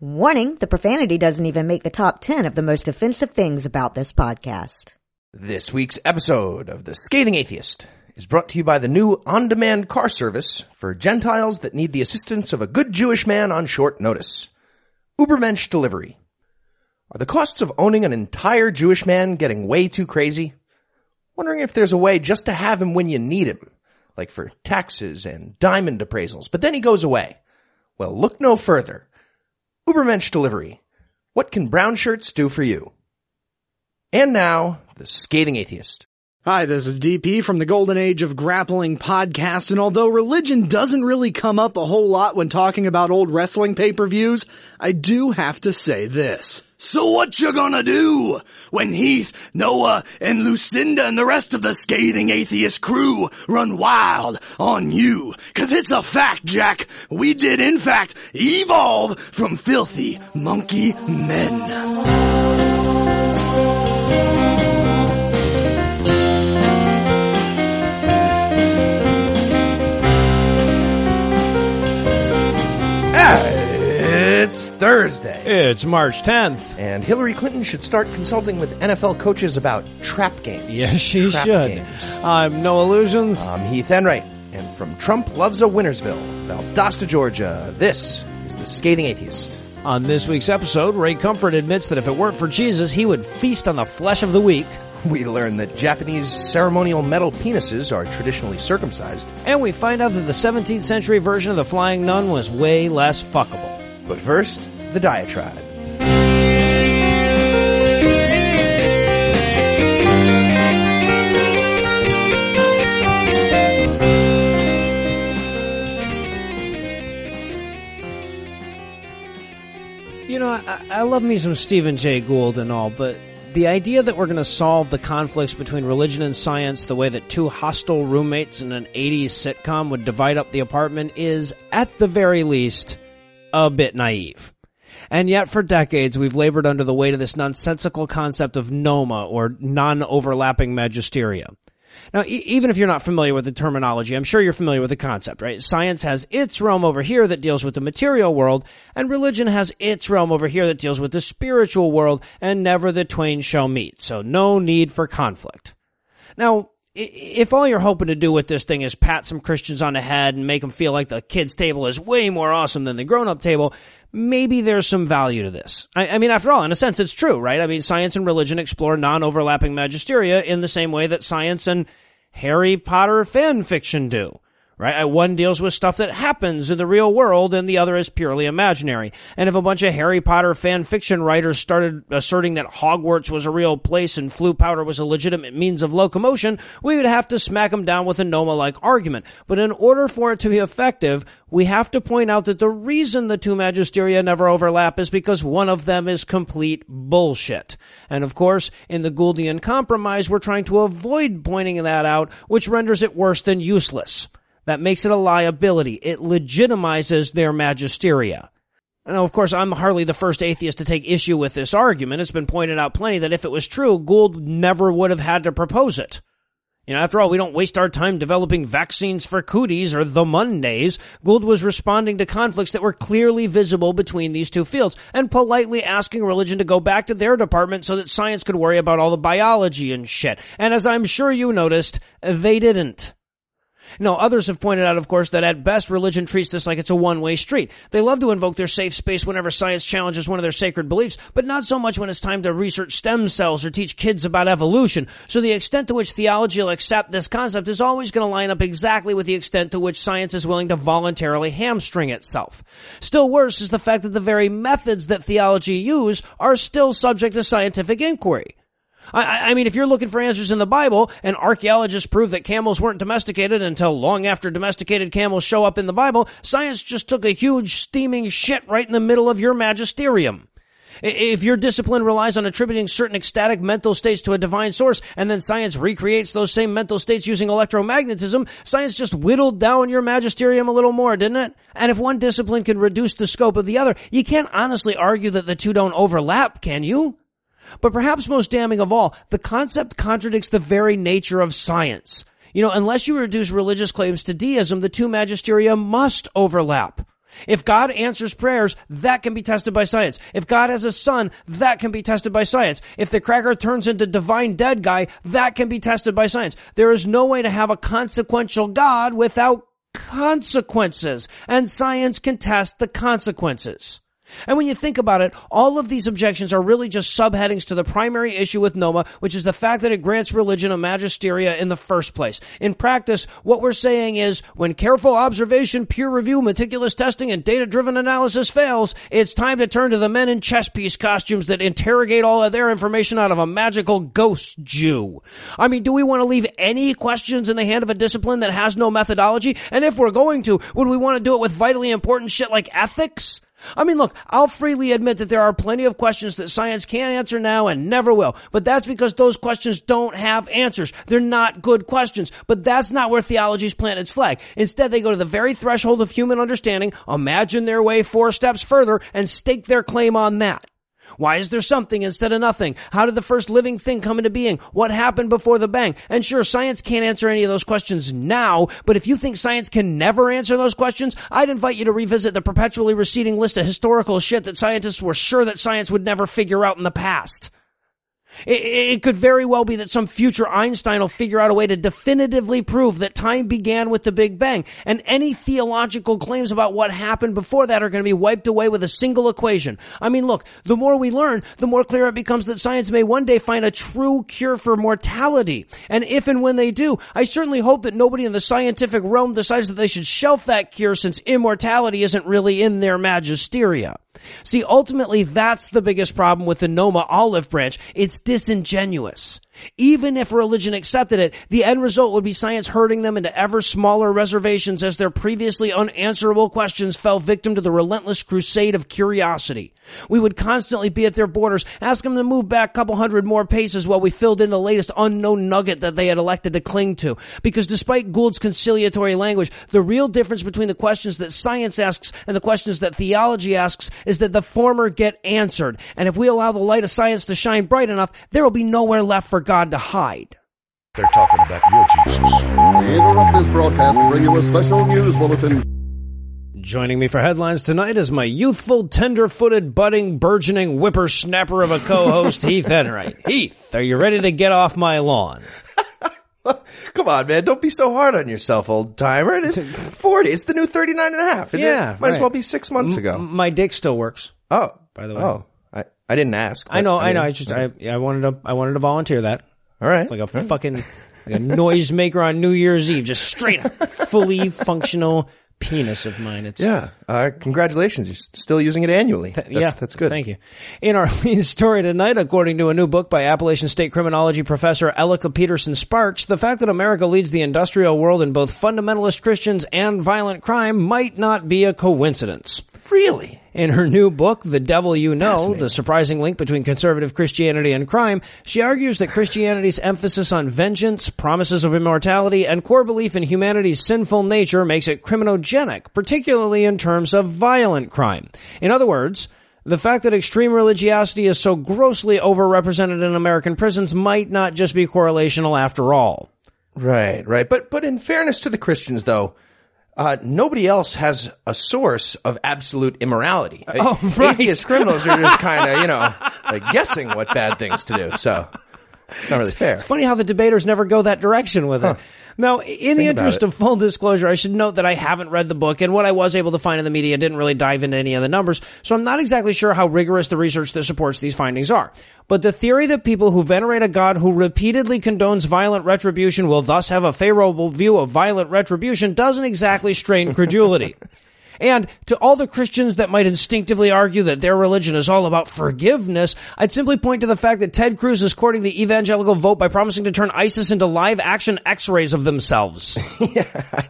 Warning, the profanity doesn't even make the top 10 of the most offensive things about this podcast. This week's episode of The Scathing Atheist is brought to you by the new on-demand car service for Gentiles that need the assistance of a good Jewish man on short notice. Ubermensch Delivery. Are the costs of owning an entire Jewish man getting way too crazy? Wondering if there's a way just to have him when you need him, like for taxes and diamond appraisals, but then he goes away. Well, look no further. Ubermensch Delivery. What can brown shirts do for you? And now, the scathing atheist. Hi, this is DP from the Golden Age of Grappling podcast, and although religion doesn't really come up a whole lot when talking about old wrestling pay-per-views, I do have to say this. So what you gonna do when Heath, Noah, and Lucinda and the rest of the scathing atheist crew run wild on you? Cause it's a fact, Jack. We did in fact evolve from filthy monkey men. It's Thursday. It's March 10th. And Hillary Clinton should start consulting with NFL coaches about trap games. Yes, she Trap should. games. I'm Noah Lugeons. I'm Heath Enright, and from Trump Loves a Winnersville, Valdosta, Georgia, this is The Scathing Atheist. On this week's episode, Ray Comfort admits that if it weren't for Jesus, he would feast on the flesh of the weak. We learn that Japanese ceremonial metal penises are traditionally circumcised. And we find out that the 17th century version of the Flying Nun was way less fuckable. But first, the diatribe. You know, I, I love me some Stephen Jay Gould and all, but the idea that we're going to solve the conflicts between religion and science the way that two hostile roommates in an 80s sitcom would divide up the apartment is, at the very least, a bit naive. And yet for decades we've labored under the weight of this nonsensical concept of noma or non-overlapping magisteria. Now, e- even if you're not familiar with the terminology, I'm sure you're familiar with the concept, right? Science has its realm over here that deals with the material world, and religion has its realm over here that deals with the spiritual world, and never the twain shall meet. So no need for conflict. Now, if all you're hoping to do with this thing is pat some Christians on the head and make them feel like the kids' table is way more awesome than the grown-up table, maybe there's some value to this. I, I mean, after all, in a sense, it's true, right? I mean, science and religion explore non-overlapping magisteria in the same way that science and Harry Potter fan fiction do. Right? One deals with stuff that happens in the real world and the other is purely imaginary. And if a bunch of Harry Potter fan fiction writers started asserting that Hogwarts was a real place and Floo powder was a legitimate means of locomotion, we would have to smack them down with a Noma-like argument. But in order for it to be effective, we have to point out that the reason the two magisteria never overlap is because one of them is complete bullshit. And of course, in the Gouldian compromise, we're trying to avoid pointing that out, which renders it worse than useless. That makes it a liability. It legitimizes their magisteria. Now, of course, I'm hardly the first atheist to take issue with this argument. It's been pointed out plenty that if it was true, Gould never would have had to propose it. You know, after all, we don't waste our time developing vaccines for cooties or the Mondays. Gould was responding to conflicts that were clearly visible between these two fields and politely asking religion to go back to their department so that science could worry about all the biology and shit. And as I'm sure you noticed, they didn't. No, others have pointed out, of course, that at best religion treats this like it's a one-way street. They love to invoke their safe space whenever science challenges one of their sacred beliefs, but not so much when it's time to research stem cells or teach kids about evolution. So the extent to which theology will accept this concept is always going to line up exactly with the extent to which science is willing to voluntarily hamstring itself. Still worse is the fact that the very methods that theology use are still subject to scientific inquiry. I, I mean, if you're looking for answers in the Bible, and archaeologists prove that camels weren't domesticated until long after domesticated camels show up in the Bible, science just took a huge steaming shit right in the middle of your magisterium. If your discipline relies on attributing certain ecstatic mental states to a divine source, and then science recreates those same mental states using electromagnetism, science just whittled down your magisterium a little more, didn't it? And if one discipline can reduce the scope of the other, you can't honestly argue that the two don't overlap, can you? But perhaps most damning of all, the concept contradicts the very nature of science. You know, unless you reduce religious claims to deism, the two magisteria must overlap. If God answers prayers, that can be tested by science. If God has a son, that can be tested by science. If the cracker turns into divine dead guy, that can be tested by science. There is no way to have a consequential God without consequences, and science can test the consequences. And when you think about it, all of these objections are really just subheadings to the primary issue with NOMA, which is the fact that it grants religion a magisteria in the first place. In practice, what we're saying is when careful observation, peer review, meticulous testing, and data-driven analysis fails, it's time to turn to the men in chess piece costumes that interrogate all of their information out of a magical ghost Jew. I mean, do we want to leave any questions in the hand of a discipline that has no methodology? And if we're going to, would we want to do it with vitally important shit like ethics? I mean, look, I'll freely admit that there are plenty of questions that science can't answer now and never will. But that's because those questions don't have answers. They're not good questions. But that's not where theology's plant its flag. Instead, they go to the very threshold of human understanding, imagine their way four steps further, and stake their claim on that. Why is there something instead of nothing? How did the first living thing come into being? What happened before the bang? And sure, science can't answer any of those questions now, but if you think science can never answer those questions, I'd invite you to revisit the perpetually receding list of historical shit that scientists were sure that science would never figure out in the past. It, it, could very well be that some future Einstein will figure out a way to definitively prove that time began with the Big Bang, and any theological claims about what happened before that are going to be wiped away with a single equation. I mean, look, the more we learn, the more clear it becomes that science may one day find a true cure for mortality. And if and when they do, I certainly hope that nobody in the scientific realm decides that they should shelf that cure since immortality isn't really in their magisteria. See, ultimately, that's the biggest problem with the Noma olive branch. It's disingenuous. Even if religion accepted it, the end result would be science herding them into ever smaller reservations as their previously unanswerable questions fell victim to the relentless crusade of curiosity. We would constantly be at their borders, ask them to move back a couple hundred more paces while we filled in the latest unknown nugget that they had elected to cling to. Because despite Gould's conciliatory language, the real difference between the questions that science asks and the questions that theology asks is that the former get answered. And if we allow the light of science to shine bright enough, there will be nowhere left for God to hide. They're talking about your Jesus. We interrupt this broadcast to bring you a special news bulletin. Joining me for headlines tonight is my youthful, tender-footed, budding, burgeoning whippersnapper of a co-host, Heath Enright. Heath, are you ready to get off my lawn? Come on, man. Don't be so hard on yourself, old timer. It is 40. It's the new 39 and a half. It- Yeah, Might as well be six months ago. M- my dick still works. oh. by the way. Oh. I, didn't ask. I know, I know. I just, I, I wanted to, I wanted to volunteer that. All right. Like a fucking, like a noisemaker on New Year's Eve. Just straight up, fully functional penis of mine. It's, yeah. Uh, congratulations. You're still using it annually. That's, yeah, That's good. Thank you. In our lead story tonight, according to a new book by Appalachian State criminology professor Elicka Peterson Sparks, the fact that America leads the industrial world in both fundamentalist Christians and violent crime might not be a coincidence. Really? In her new book, The Devil You Know, the surprising link between conservative Christianity and crime, she argues that Christianity's emphasis on vengeance, promises of immortality, and core belief in humanity's sinful nature makes it criminogenic, particularly in terms of violent crime. In other words, the fact that extreme religiosity is so grossly overrepresented in American prisons might not just be correlational after all. Right, right. But but in fairness to the Christians, though, uh, nobody else has a source of absolute immorality. Oh, right. Atheist criminals are just kind of, you know, like guessing what bad things to do. So, not really fair. It's funny how the debaters never go that direction with it. Now, in the Think interest of full disclosure, I should note that I haven't read the book, and what I was able to find in the media didn't really dive into any of the numbers, so I'm not exactly sure how rigorous the research that supports these findings are. But the theory that people who venerate a God who repeatedly condones violent retribution will thus have a favorable view of violent retribution doesn't exactly strain credulity. And to all the Christians that might instinctively argue that their religion is all about forgiveness, I'd simply point to the fact that Ted Cruz is courting the evangelical vote by promising to turn ISIS into live action x-rays of themselves. yeah.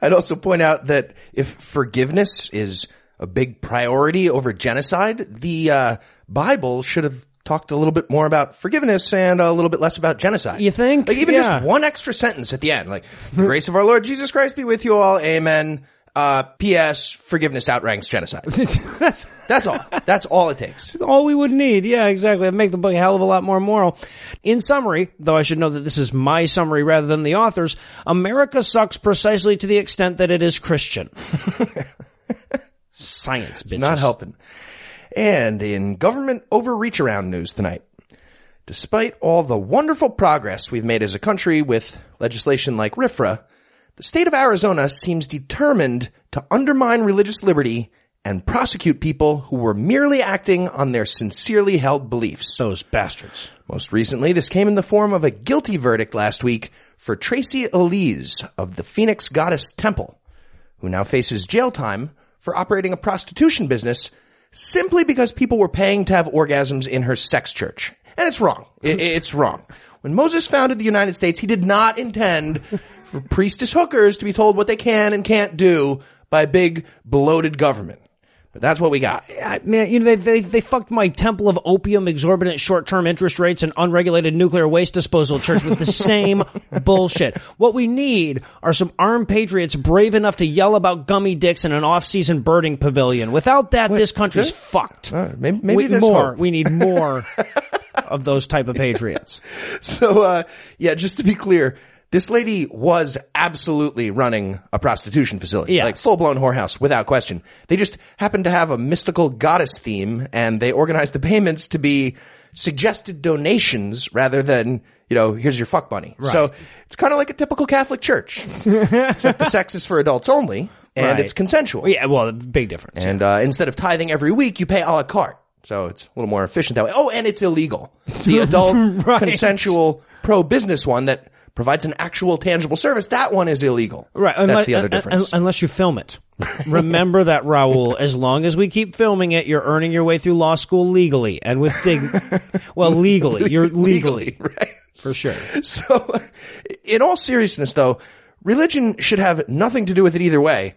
I'd also point out that if forgiveness is a big priority over genocide, the uh, Bible should have talked a little bit more about forgiveness and a little bit less about genocide. You think? Like even Yeah. just one extra sentence at the end, like the grace of our Lord Jesus Christ be with you all, amen. Uh, P.S. Forgiveness outranks genocide. That's That's all. That's all it takes. all we would need. Yeah, exactly. It'd make the book a hell of a lot more moral. In summary, though I should know that this is my summary rather than the author's, America sucks precisely to the extent that it is Christian. Science, bitches. Not helping. And in government overreach around news tonight, despite all the wonderful progress we've made as a country with legislation like RFRA, the state of Arizona seems determined to undermine religious liberty and prosecute people who were merely acting on their sincerely held beliefs. Those bastards. Most recently, this came in the form of a guilty verdict last week for Tracy Elise of the Phoenix Goddess Temple, who now faces jail time for operating a prostitution business simply because people were paying to have orgasms in her sex church. And it's wrong. It's wrong. When Moses founded the United States, he did not intend priestess hookers to be told what they can and can't do by a big bloated government. But that's what we got. I- man, you know, they, they, they fucked my temple of opium, exorbitant short-term interest rates, and unregulated nuclear waste disposal church with the same bullshit. What we need are some armed patriots brave enough to yell about gummy dicks in an off-season birding pavilion. Without that, this country's there- fucked. Uh, maybe- maybe we, there's more. hope. We need more of those type of patriots. So, uh, yeah, just to be clear, this lady was absolutely running a prostitution facility. Yes. Like full blown whorehouse without question. They just happened to have a mystical goddess theme and they organized the payments to be suggested donations rather than, you know, here's your fuck money. So it's kind of like a typical Catholic church. Except the sex is for adults only and Right. it's consensual. Yeah, well, big difference. And uh, instead of tithing every week, you pay a la carte. So it's a little more efficient that way. Oh, and it's illegal. The adult Right. consensual pro business one that provides an actual tangible service, that one is illegal. Right. That's the other un- un- difference. unless you film it. Remember that, Raul. As long as we keep filming it, you're earning your way through law school legally and with dig. well, legally. You're legally. right? For sure. So, in all seriousness though, religion should have nothing to do with it either way.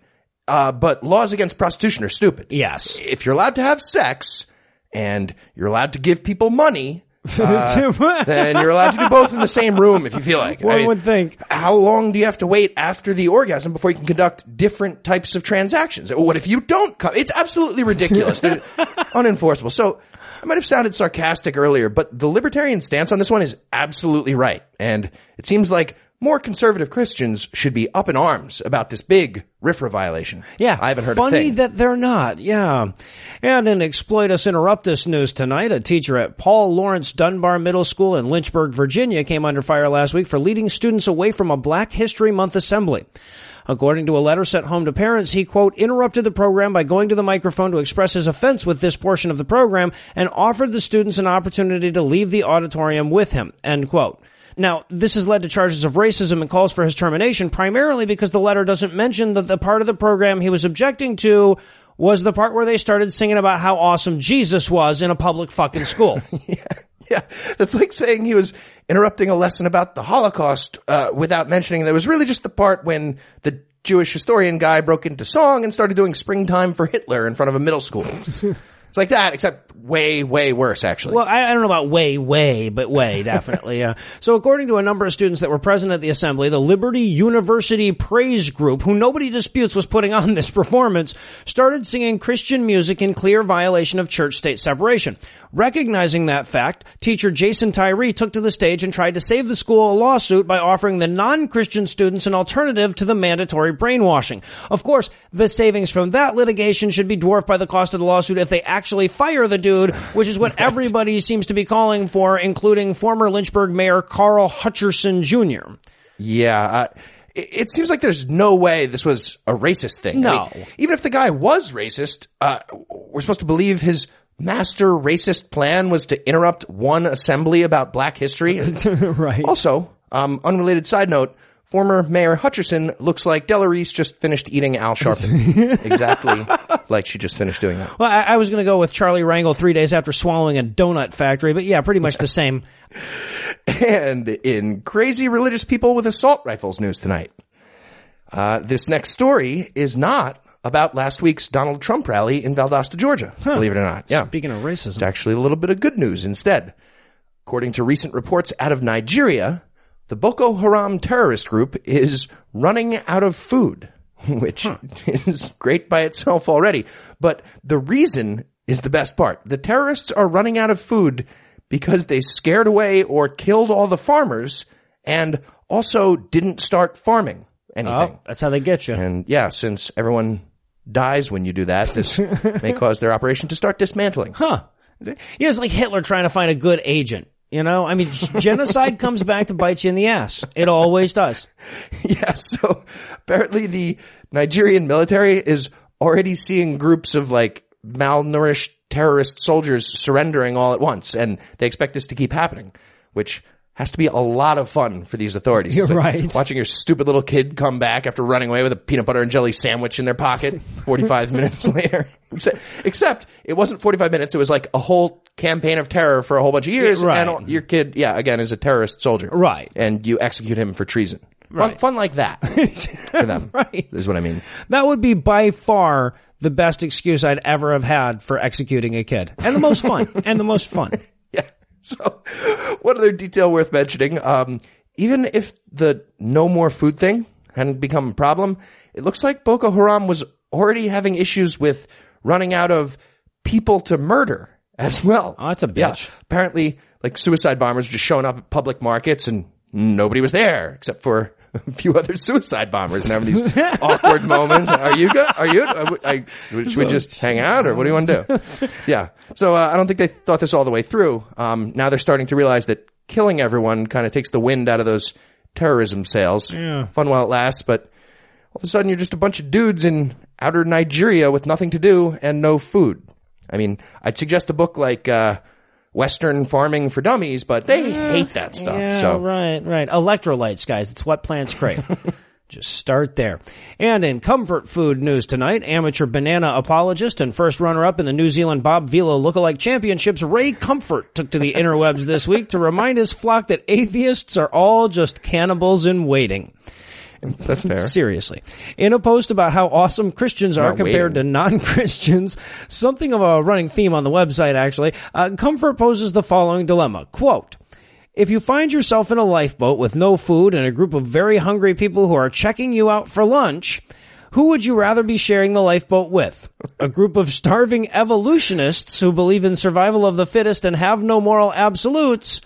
Uh, but laws against prostitution are stupid. Yes. If you're allowed to have sex and you're allowed to give people money, uh, then you're allowed to do both in the same room if you feel like it. One would think. How long do you have to wait after the orgasm before you can conduct different types of transactions? What if you don't come? It's absolutely ridiculous. They're unenforceable. So I might have sounded sarcastic earlier, but the libertarian stance on this one is absolutely right. And it seems like more conservative Christians should be up in arms about this big RFRA violation. Yeah. I haven't heard Funny that they're not. Yeah. And in Exploit Us Interrupt Us news tonight, a teacher at Paul Lawrence Dunbar Middle School in Lynchburg, Virginia came under fire last week for leading students away from a Black History Month assembly. According to a letter sent home to parents, he quote, interrupted the program by going to the microphone to express his offense with this portion of the program and offered the students an opportunity to leave the auditorium with him, end quote. Now, this has led to charges of racism and calls for his termination, primarily because the letter doesn't mention that the part of the program he was objecting to was the part where they started singing about how awesome Jesus was in a public fucking school. Yeah, Yeah, that's like saying he was interrupting a lesson about the Holocaust uh, without mentioning there was really just the part when the Jewish historian guy broke into song and started doing "Springtime for Hitler" in front of a middle school. it's like that, except way, way worse, actually. Well, I, I don't know about way, way, but way, definitely, yeah. So according to a number of students that were present at the assembly, the Liberty University Praise Group, who nobody disputes was putting on this performance, started singing Christian music in clear violation of church-state separation. Recognizing that fact, teacher Jason Tyree took to the stage and tried to save the school a lawsuit by offering the non-Christian students an alternative to the mandatory brainwashing. Of course, the savings from that litigation should be dwarfed by the cost of the lawsuit if they actually fire the dude, which is what everybody seems to be calling for, including former Lynchburg Mayor Carl Hutcherson Jr. yeah, uh, it, seems like there's no way this was a racist thing. I No. mean, even if the guy was racist, uh, we're supposed to believe his master racist plan was to interrupt one assembly about Black history. right. Also, um, unrelated side note, former Mayor Hutcherson looks like Della Reese just finished eating Al Sharpton. exactly like she just finished doing that. Well, I, I was going to go with Charlie Rangel three days after swallowing a donut factory, but yeah, pretty much the same. And in crazy religious people with assault rifles news tonight, uh, this next story is not about last week's Donald Trump rally in Valdosta, Georgia. Believe it or not. Yeah. Speaking of racism. It's actually a little bit of good news instead. According to recent reports out of Nigeria, the Boko Haram terrorist group is running out of food, which is great by itself already. But the reason is the best part. The terrorists are running out of food because they scared away or killed all the farmers and also didn't start farming anything. Oh, that's how they get you. And yeah, since everyone dies when you do that, this may cause their operation to start dismantling. Huh. You know, it's like Hitler trying to find a good agent. You know, I mean, genocide comes back to bite you in the ass. It always does. Yeah, so apparently the Nigerian military is already seeing groups of like malnourished terrorist soldiers surrendering all at once, and they expect this to keep happening, which has to be a lot of fun for these authorities. You're like right. Watching your stupid little kid come back after running away with a peanut butter and jelly sandwich in their pocket 45 minutes later. Except, except it wasn't 45 minutes. It was like a whole campaign of terror for a whole bunch of years. Right. And your kid, yeah, again, is a terrorist soldier. Right. And you execute him for treason. Fun, Right. fun like that for them. Right. Is what I mean. That would be by far the best excuse I'd ever have had for executing a kid. And the most fun. and the most fun. Yeah. So, one other detail worth mentioning, um, even if the no more food thing hadn't become a problem, it looks like Boko Haram was already having issues with running out of people to murder as well. Oh, that's a Yeah. bitch. Apparently, like suicide bombers were just showing up at public markets and nobody was there except for a few other suicide bombers and having these awkward moments. Are you good? Are you? I, I, should we just hang out or what do you want to do? Yeah. So uh, I don't think they thought this all the way through. Um, now they're starting to realize that killing everyone kind of takes the wind out of those terrorism sails. Fun while it lasts, but all of a sudden you're just a bunch of dudes in outer Nigeria with nothing to do and no food. I mean, I'd suggest a book like, uh, Western Farming for Dummies, but they hate that stuff. Yeah, so right, right. Electrolytes, guys. It's what plants crave. Just start there. And in comfort food news tonight, amateur banana apologist and first runner-up in the New Zealand Bob Vila lookalike championships, Ray Comfort took to the interwebs this week to remind his flock that atheists are all just cannibals in waiting. That's fair. Seriously. In a post about how awesome Christians are compared waiting. to non-Christians, something of a running theme on the website actually, uh, Comfort poses the following dilemma. Quote, if you find yourself in a lifeboat with no food and a group of very hungry people who are checking you out for lunch, who would you rather be sharing the lifeboat with? A group of starving evolutionists who believe in survival of the fittest and have no moral absolutes,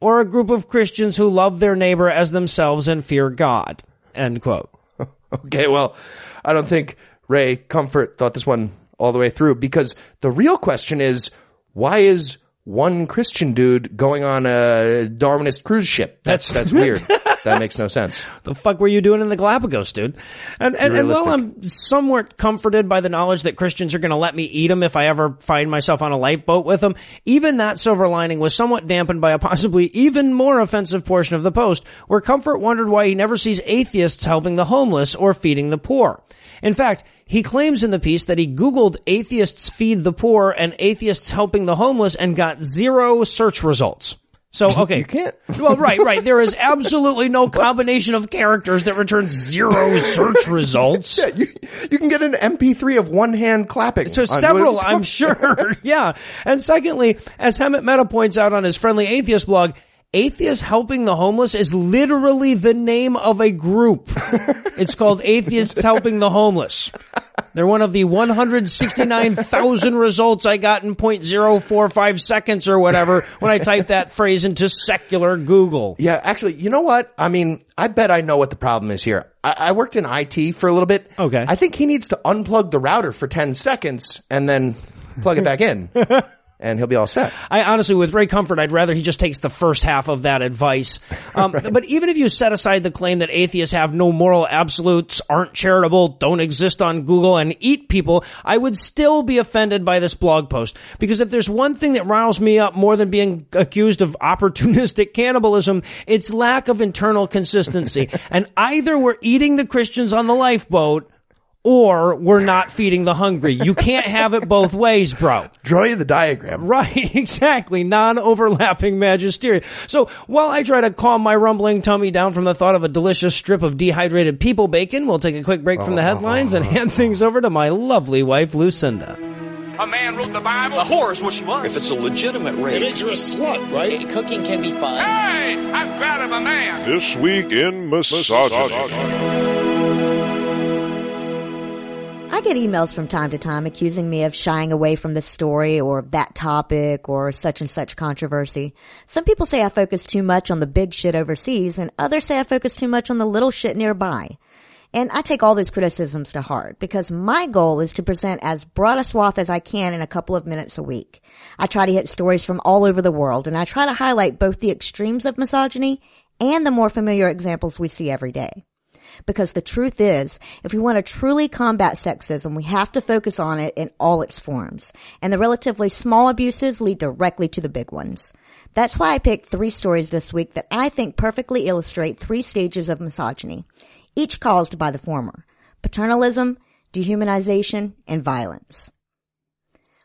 or a group of Christians who love their neighbor as themselves and fear God? End quote. Okay, well, I don't think Ray Comfort thought this one all the way through because the real question is why is one Christian dude going on a Darwinist cruise ship? That's that's, weird. that makes no sense. the fuck were you doing in the Galapagos, dude? And and, and while I'm somewhat comforted by the knowledge that Christians are going to let me eat them if I ever find myself on a lifeboat with them, even that silver lining was somewhat dampened by a possibly even more offensive portion of the post, where Comfort wondered why he never sees atheists helping the homeless or feeding the poor. In fact, he claims in the piece that he Googled atheists feed the poor and atheists helping the homeless and got zero search results. So, okay. You can't. Well, right, right. There is absolutely no combination of characters that returns zero search results. Yeah, you, you can get an MP3 of one hand clapping. So several, I'm sure. yeah. And secondly, as Hemant Mehta points out on his friendly atheist blog, Atheists Helping the Homeless is literally the name of a group. it's called Atheists Helping the Homeless. They're one of the 169,000 results I got in 0.045 seconds or whatever when I typed that phrase into secular Google. Yeah, actually, you know what? I mean, I bet I know what the problem is here. I, I worked in IT for a little bit. Okay. I think he needs to unplug the router for 10 seconds and then plug it back in. and he'll be all set. I honestly, with Ray Comfort, I'd rather he just takes the first half of that advice. Um, But even if you set aside the claim that atheists have no moral absolutes, aren't charitable, don't exist on Google, and eat people, I would still be offended by this blog post. Because if there's one thing that riles me up more than being accused of opportunistic cannibalism, it's lack of internal consistency. and either we're eating the Christians on the lifeboat, or we're not feeding the hungry. You can't have it both ways, bro. Draw you the diagram. Right, exactly. Non-overlapping magisteria. So while I try to calm my rumbling tummy down from the thought of a delicious strip of dehydrated people bacon, we'll take a quick break from the headlines and hand things over to my lovely wife, Lucinda. A man wrote the Bible. A whore is what she was. If it's a legitimate rape, it makes you a slut, right? Cooking can be fun. Hey, I'm proud of a man. This week in misogyny. I get emails from time to time accusing me of shying away from this story or that topic or such and such controversy. Some people say I focus too much on the big shit overseas and others say I focus too much on the little shit nearby. And I take all those criticisms to heart because my goal is to present as broad a swath as I can in a couple of minutes a week. I try to hit stories from all over the world and I try to highlight both the extremes of misogyny and the more familiar examples we see every day. Because the truth is, if we want to truly combat sexism, we have to focus on it in all its forms. And the relatively small abuses lead directly to the big ones. That's why I picked three stories this week that I think perfectly illustrate three stages of misogyny, each caused by the former. Paternalism, dehumanization, and violence.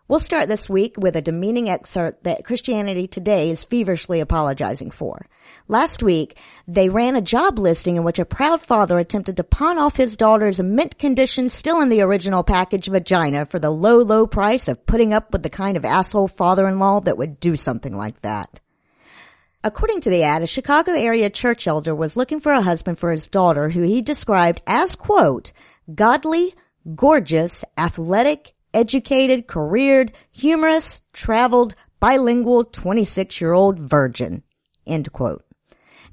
We'll start this week with a demeaning excerpt that Christianity Today is feverishly apologizing for. Last week, they ran a job listing in which a proud father attempted to pawn off his daughter's mint condition still in the original package vagina for the low, low price of putting up with the kind of asshole father-in-law that would do something like that. According to the ad, a Chicago area church elder was looking for a husband for his daughter who he described as quote, godly, gorgeous, athletic, educated, careered, humorous, traveled, bilingual, 26 year old virgin. End quote.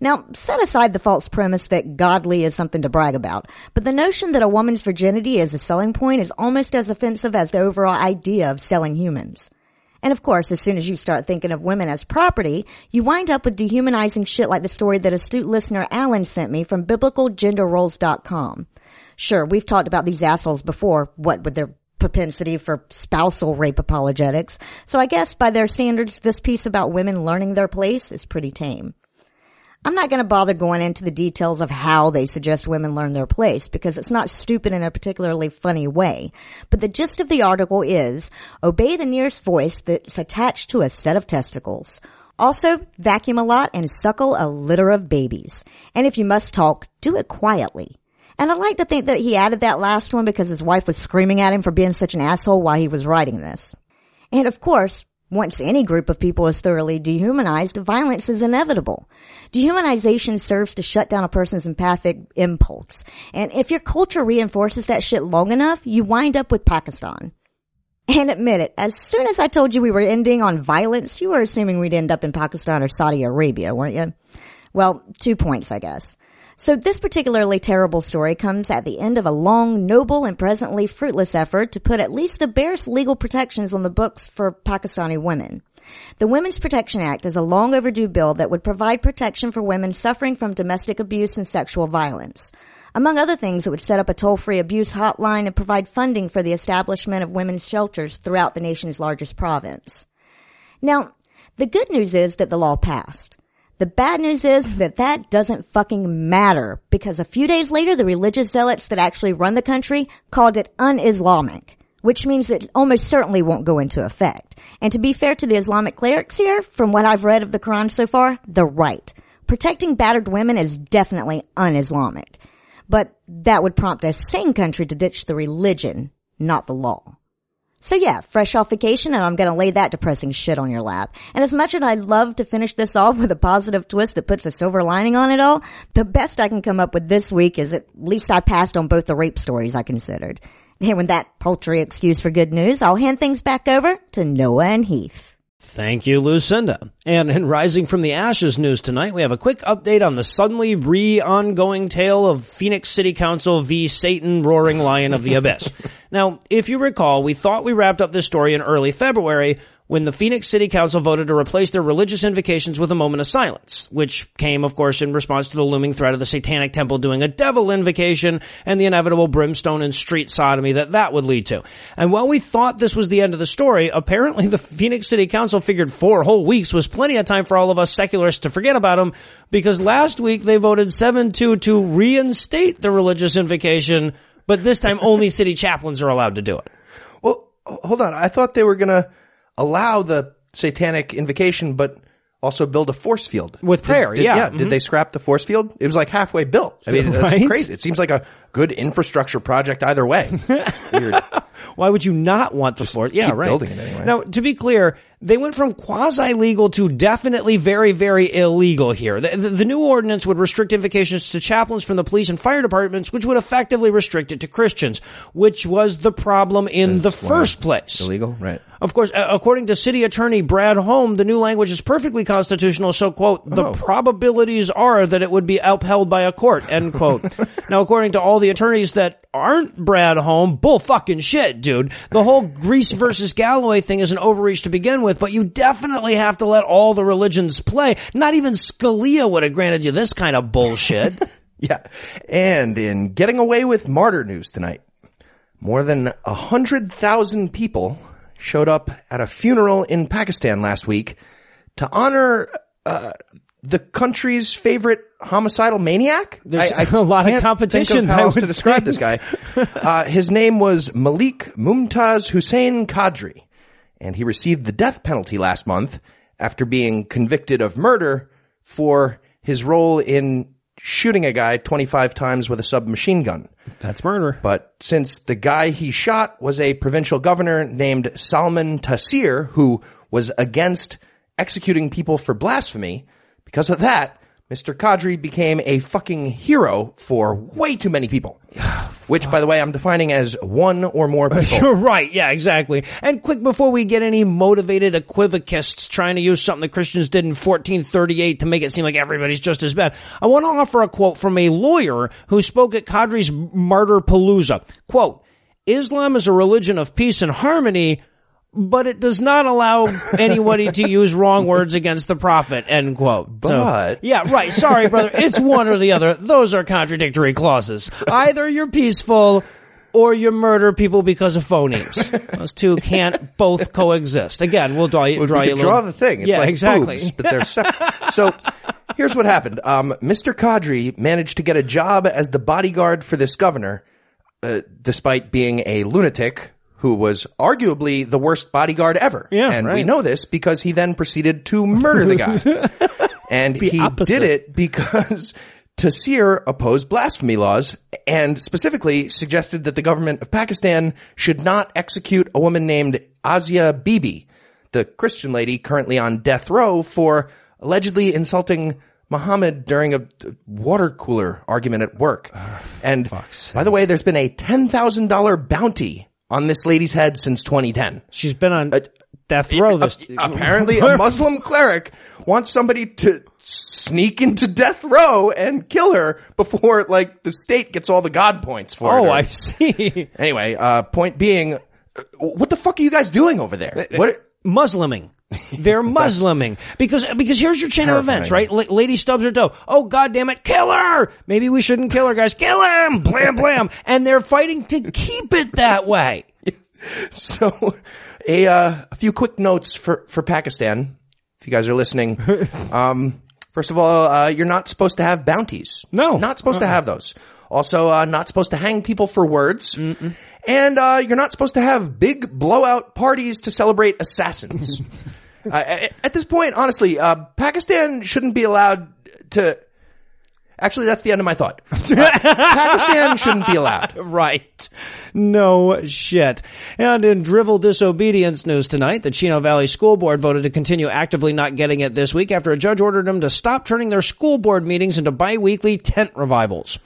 Now, set aside the false premise that godly is something to brag about, but the notion that a woman's virginity is a selling point is almost as offensive as the overall idea of selling humans. And of course, as soon as you start thinking of women as property, you wind up with dehumanizing shit like the story that astute listener Alan sent me from biblicalgenderroles.com. Sure, we've talked about these assholes before, what with their propensity for spousal rape apologetics. So I guess by their standards, this piece about women learning their place is pretty tame. I'm not going to bother going into the details of how they suggest women learn their place because it's not stupid in a particularly funny way. But the gist of the article is obey the nearest voice that's attached to a set of testicles. Also, vacuum a lot and suckle a litter of babies. And if you must talk, do it quietly. And I like to think that he added that last one because his wife was screaming at him for being such an asshole while he was writing this. And of course, once any group of people is thoroughly dehumanized, violence is inevitable. Dehumanization serves to shut down a person's empathic impulse. And if your culture reinforces that shit long enough, you wind up with Pakistan. And admit it, as soon as I told you we were ending on violence, you were assuming we'd end up in Pakistan or Saudi Arabia, weren't you? Well, two points, I guess. So this particularly terrible story comes at the end of a long, noble, and presently fruitless effort to put at least the barest legal protections on the books for Pakistani women. The Women's Protection Act is a long overdue bill that would provide protection for women suffering from domestic abuse and sexual violence. Among other things, it would set up a toll-free abuse hotline and provide funding for the establishment of women's shelters throughout the nation's largest province. Now, the good news is that the law passed. The bad news is that that doesn't fucking matter because a few days later, the religious zealots that actually run the country called it un-Islamic, which means it almost certainly won't go into effect. And to be fair to the Islamic clerics here, from what I've read of the Quran so far, they're right. Protecting battered women is definitely un-Islamic. But that would prompt a sane country to ditch the religion, not the law. So yeah, fresh off vacation and I'm gonna lay that depressing shit on your lap. And as much as I'd love to finish this off with a positive twist that puts a silver lining on it all, the best I can come up with this week is at least I passed on both the rape stories I considered. And with that paltry excuse for good news, I'll hand things back over to Noah and Heath. Thank you, Lucinda. And in Rising from the Ashes news tonight, we have a quick update on the suddenly re-ongoing tale of Phoenix City Council v. Satan Roaring Lion of the Abyss. now, if you recall, we thought we wrapped up this story in early February when the Phoenix City Council voted to replace their religious invocations with a moment of silence, which came, of course, in response to the looming threat of the Satanic Temple doing a devil invocation and the inevitable brimstone and street sodomy that that would lead to. And while we thought this was the end of the story, apparently the Phoenix City Council figured four whole weeks was plenty of time for all of us secularists to forget about them, because last week they voted 7-2 to reinstate the religious invocation, but this time only city chaplains are allowed to do it. Well, hold on. I thought they were gonna allow the satanic invocation, but also build a force field with prayer. Did, yeah, yeah. Mm-hmm. Did they scrap the force field? It was like halfway built. I mean, that's Right? crazy. It seems like a good infrastructure project either way. Weird. Why would you not want the force? Yeah, keep right. building it anyway. Now, to be clear, they went from quasi legal to definitely very, very illegal here. The, the, the, new ordinance would restrict invocations to chaplains from the police and fire departments, which would effectively restrict it to Christians, which was the problem in That's the first place. Illegal, right? Of course, according to city attorney Brad Holm, the new language is perfectly constitutional. So, quote, the Oh. probabilities are that it would be upheld by a court, end quote. now, according to all the attorneys that aren't Brad Holm, bull fucking shit, dude. The whole Greece versus Galloway thing is an overreach to begin with, but you definitely have to let all the religions play. Not even Scalia would have granted you this kind of bullshit. Yeah. And in getting away with martyr news tonight, more than a hundred thousand people showed up at a funeral in Pakistan last week to honor uh, the country's favorite homicidal maniac. There's a lot of competition, Think of how else to describe think. this guy. Uh, his name was Malik Mumtaz Hussein Qadri, and he received the death penalty last month after being convicted of murder for his role in shooting a guy 25 times with a submachine gun. That's murder. But since the guy he shot was a provincial governor named Salman Taseer, who was against executing people for blasphemy, because of that, Mr. Qadri became a fucking hero for way too many people. Which, by the way, I'm defining as one or more people. You're right. Yeah, exactly. And quick before we get any motivated equivokists trying to use something the Christians did in 1438 to make it seem like everybody's just as bad, I want to offer a quote from a lawyer who spoke at Qadri's Martyr Palooza. Quote, Islam is a religion of peace and harmony, but it does not allow anybody to use wrong words against the prophet, end quote. So- But- yeah, right. Sorry, brother. It's one or the other. Those are contradictory clauses. Either you're peaceful or you murder people because of phonemes. Those two can't both coexist. Again, we'll draw you, draw you draw little- the thing. It's yeah, like exactly. boobs, but they're separate. so here's what happened. Um, Mr. Qadri managed to get a job as the bodyguard for this governor, uh, despite being a lunatic who was arguably the worst bodyguard ever. Yeah, and we know this because he then proceeded to murder the guy. and he opposite. did it because Taseer opposed blasphemy laws and specifically suggested that the government of Pakistan should not execute a woman named Asia Bibi, the Christian lady currently on death row for allegedly insulting Muhammad during a water cooler argument at work. and by the way, there's been a $10,000 bounty on this lady's head since 2010. She's been on death row this. Apparently, a Muslim cleric wants somebody to sneak into death row and kill her before, like, the state gets all the god points for it. Oh, or- I see. Anyway, uh, point being, uh, what the fuck are you guys doing over there? What? Musliming. They're Musliming because because here's your chain of events, right? Terrifying. La- lady stubs her toe. Oh god damn it, kill her! Maybe we shouldn't kill her, guys. Kill him! Blam blam. and they're fighting to keep it that way. So, a uh, a few quick notes for for Pakistan. If you guys are listening, um, first of all, uh, you're not supposed to have bounties. No. not supposed to have those. Also, uh, not supposed to hang people for words, and uh, you're not supposed to have big blowout parties to celebrate assassins. uh, at at this point, honestly, uh, Pakistan shouldn't be allowed to. Actually, that's the end of my thought. Uh, Pakistan shouldn't be allowed. Right. No shit. And in drivel disobedience news tonight, the Chino Valley School Board voted to continue actively not getting it this week after a judge ordered them to stop turning their school board meetings into bi-weekly tent revivals.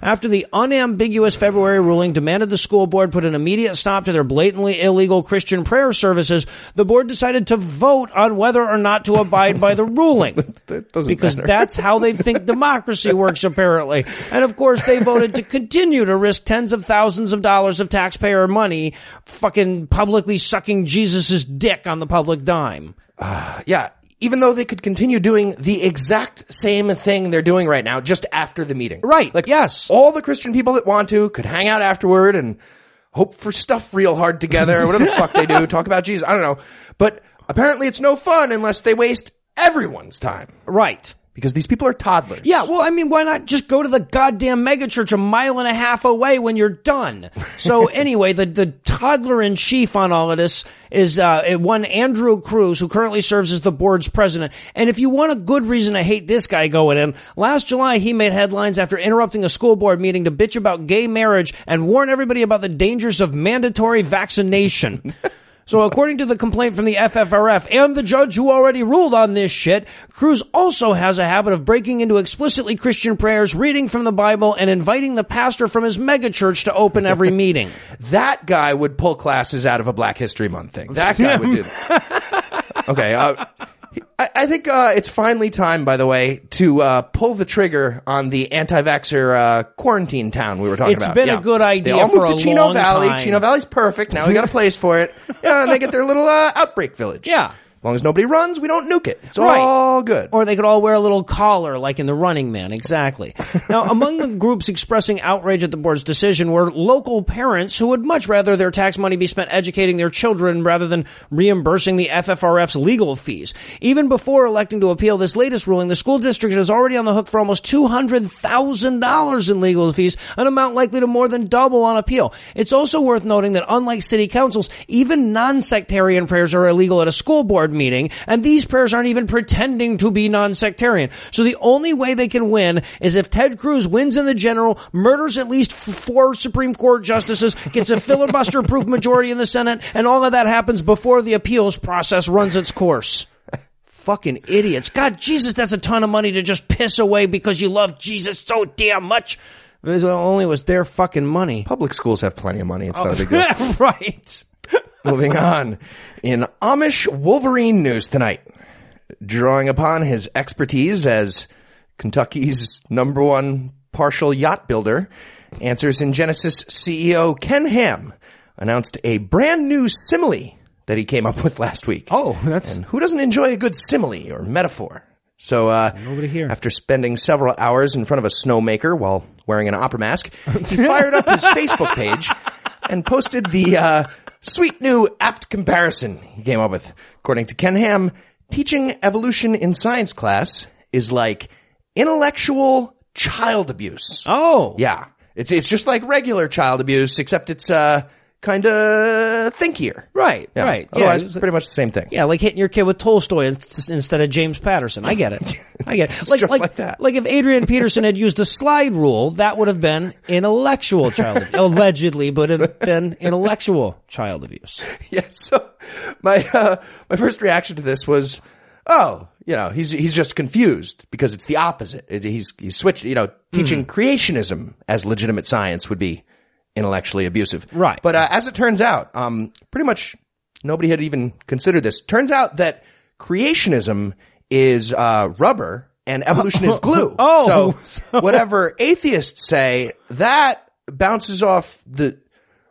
After the unambiguous February ruling demanded the school board put an immediate stop to their blatantly illegal Christian prayer services, the board decided to vote on whether or not to abide by the ruling. That because matter. that's how they think democracy works apparently. And of course they voted to continue to risk tens of thousands of dollars of taxpayer money fucking publicly sucking Jesus' dick on the public dime. Yeah, even though they could continue doing the exact same thing they're doing right now, just after the meeting. Right, Like, yes. All the Christian people that want to could hang out afterward and hope for stuff real hard together, or whatever the fuck they do, talk about Jesus. I don't know. But apparently it's no fun unless they waste everyone's time. Right. Because these people are toddlers. Yeah, well, I mean, why not just go to the goddamn megachurch a mile and a half away when you're done? So anyway, the, the toddler in chief on all of this is, uh, one Andrew Cruz, who currently serves as the board's president. And if you want a good reason to hate this guy going in, last July he made headlines after interrupting a school board meeting to bitch about gay marriage and warn everybody about the dangers of mandatory vaccination. So according to the complaint from the FFRF and the judge who already ruled on this shit, Cruz also has a habit of breaking into explicitly Christian prayers, reading from the Bible, and inviting the pastor from his megachurch to open every meeting. That guy would pull classes out of a Black History Month thing. That guy would do that. Okay. Uh, I, I think uh, it's finally time, by the way, to uh, pull the trigger on the anti-vaxxer uh, quarantine town we were talking It's about. been a good idea They all for moved to a Chino long Valley. time. Chino Valley's perfect. Now we got a place for it. Yeah, and they get their little uh, outbreak village. Yeah. As long as nobody runs, we don't nuke it. It's Right. all good. Or they could all wear a little collar like in the Running Man, exactly. now, among the groups expressing outrage at the board's decision were local parents who would much rather their tax money be spent educating their children rather than reimbursing the FFRF's legal fees. Even before electing to appeal this latest ruling, the school district is already on the hook for almost $200,000 in legal fees, an amount likely to more than double on appeal. It's also worth noting that unlike city councils, even non-sectarian prayers are illegal at a school board meeting, and these prayers aren't even pretending to be non-sectarian. So the only way they can win is if Ted Cruz wins in the general, murders at least four Supreme Court justices, gets a filibuster-proof majority in the Senate, and all of that happens before the appeals process runs its course. Fucking idiots. God, Jesus, that's a ton of money to just piss away because you love Jesus so damn much. It was- only was their fucking money. Public schools have plenty of money. It's not a big deal. right. Moving on. In Amish Wolverine news tonight, drawing upon his expertise as Kentucky's number one partial yacht builder, Answers in Genesis CEO Ken Ham announced a brand new simile that he came up with last week. Oh, that's And who doesn't enjoy a good simile or metaphor? So, uh, Nobody here. after spending several hours in front of a snowmaker while wearing an opera mask, he fired up his Facebook page and posted the, uh, sweet new apt comparison he came up with. According to Ken Ham, teaching evolution in science class is like intellectual child abuse. oh Yeah. It's, it's just like regular child abuse, except it's, uh, kinda thinkier. right, Yeah. right. Otherwise, yeah, it's pretty much the same thing. Yeah, like hitting your kid with Tolstoy instead of James Patterson. I get it. I get it. It's just like that. Like if Adrian Peterson had used a slide rule, that would have been intellectual child abuse. Allegedly, but it would have been intellectual child abuse. yeah. So my uh, my first reaction to this was, oh, you know, he's he's just confused because it's the opposite. It- he's he's switched. You know, teaching Hmm. creationism as legitimate science would be intellectually abusive, Right. But uh, as it turns out, um, pretty much nobody had even considered this. Turns out that creationism is uh, rubber and evolution is glue. Oh, so whatever atheists say, that bounces off the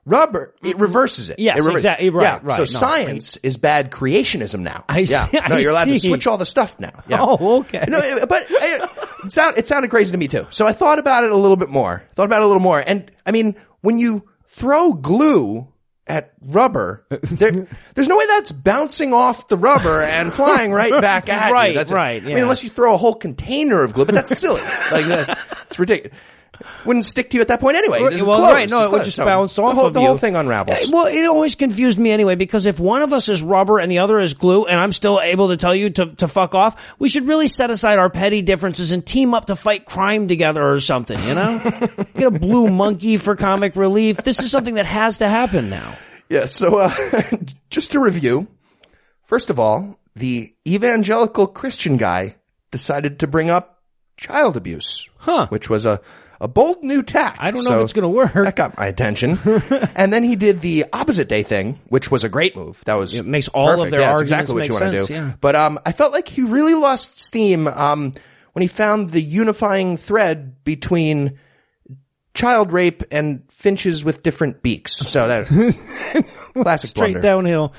rubber. It reverses it. Yes, It rever- exactly. Right, yeah. right. So No, science is bad creationism now. I yeah. see- No, I you're allowed to switch all the stuff now. Yeah. Oh, okay. No, but uh, it, sound, it sounded crazy to me too. So I thought about it a little bit more. Thought about it a little more. And I mean, when you throw glue at rubber, there, there's no way that's bouncing off the rubber and flying right back at Right, you. That's right, I mean, unless you throw a whole container of glue, but that's silly. like that, it's ridiculous. Wouldn't stick to you at that point anyway. Is well, closed. right. No, It's it would just bounce off the whole, of the you. whole thing unravels. Yeah, Well, it always confused me anyway because if one of us is rubber and the other is glue, and I'm still able to tell you to, to fuck off, we should really set aside our petty differences and team up to fight crime together or something. You know, get a blue monkey for comic relief. This is something that has to happen now. Yeah, so uh, just to review, first of all, the evangelical Christian guy decided to bring up child abuse, Huh. which was a, a bold new tack. I don't know So if it's going to work. That got my attention. and then he did the opposite day thing, which was a great move. That was It makes all of their yeah, arguments exactly what make you want to sense, do. yeah. But um, I felt like he really lost steam um, when he found the unifying thread between child rape and finches with different beaks. So that classic straight blunder. downhill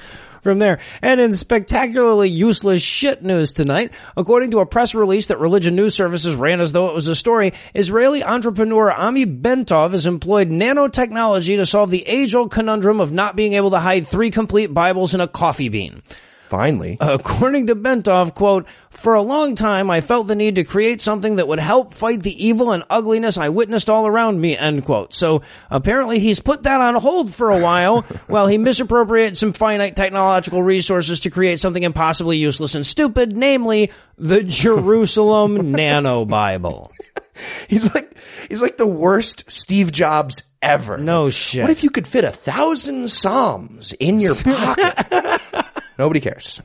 from there. And in spectacularly useless shit news tonight, according to a press release that Religion News Services ran as though it was a story, Israeli entrepreneur Ami Bentov has employed nanotechnology to solve the age-old conundrum of not being able to hide three complete Bibles in a coffee bean. Finally. According to Bentov, quote, for a long time I felt the need to create something that would help fight the evil and ugliness I witnessed all around me, end quote. So apparently he's put that on hold for a while while he misappropriates some finite technological resources to create something impossibly useless and stupid, namely the Jerusalem Nano Bible. He's like he's like the worst Steve Jobs ever. No shit. What if you could fit a thousand psalms in your pocket? Nobody cares.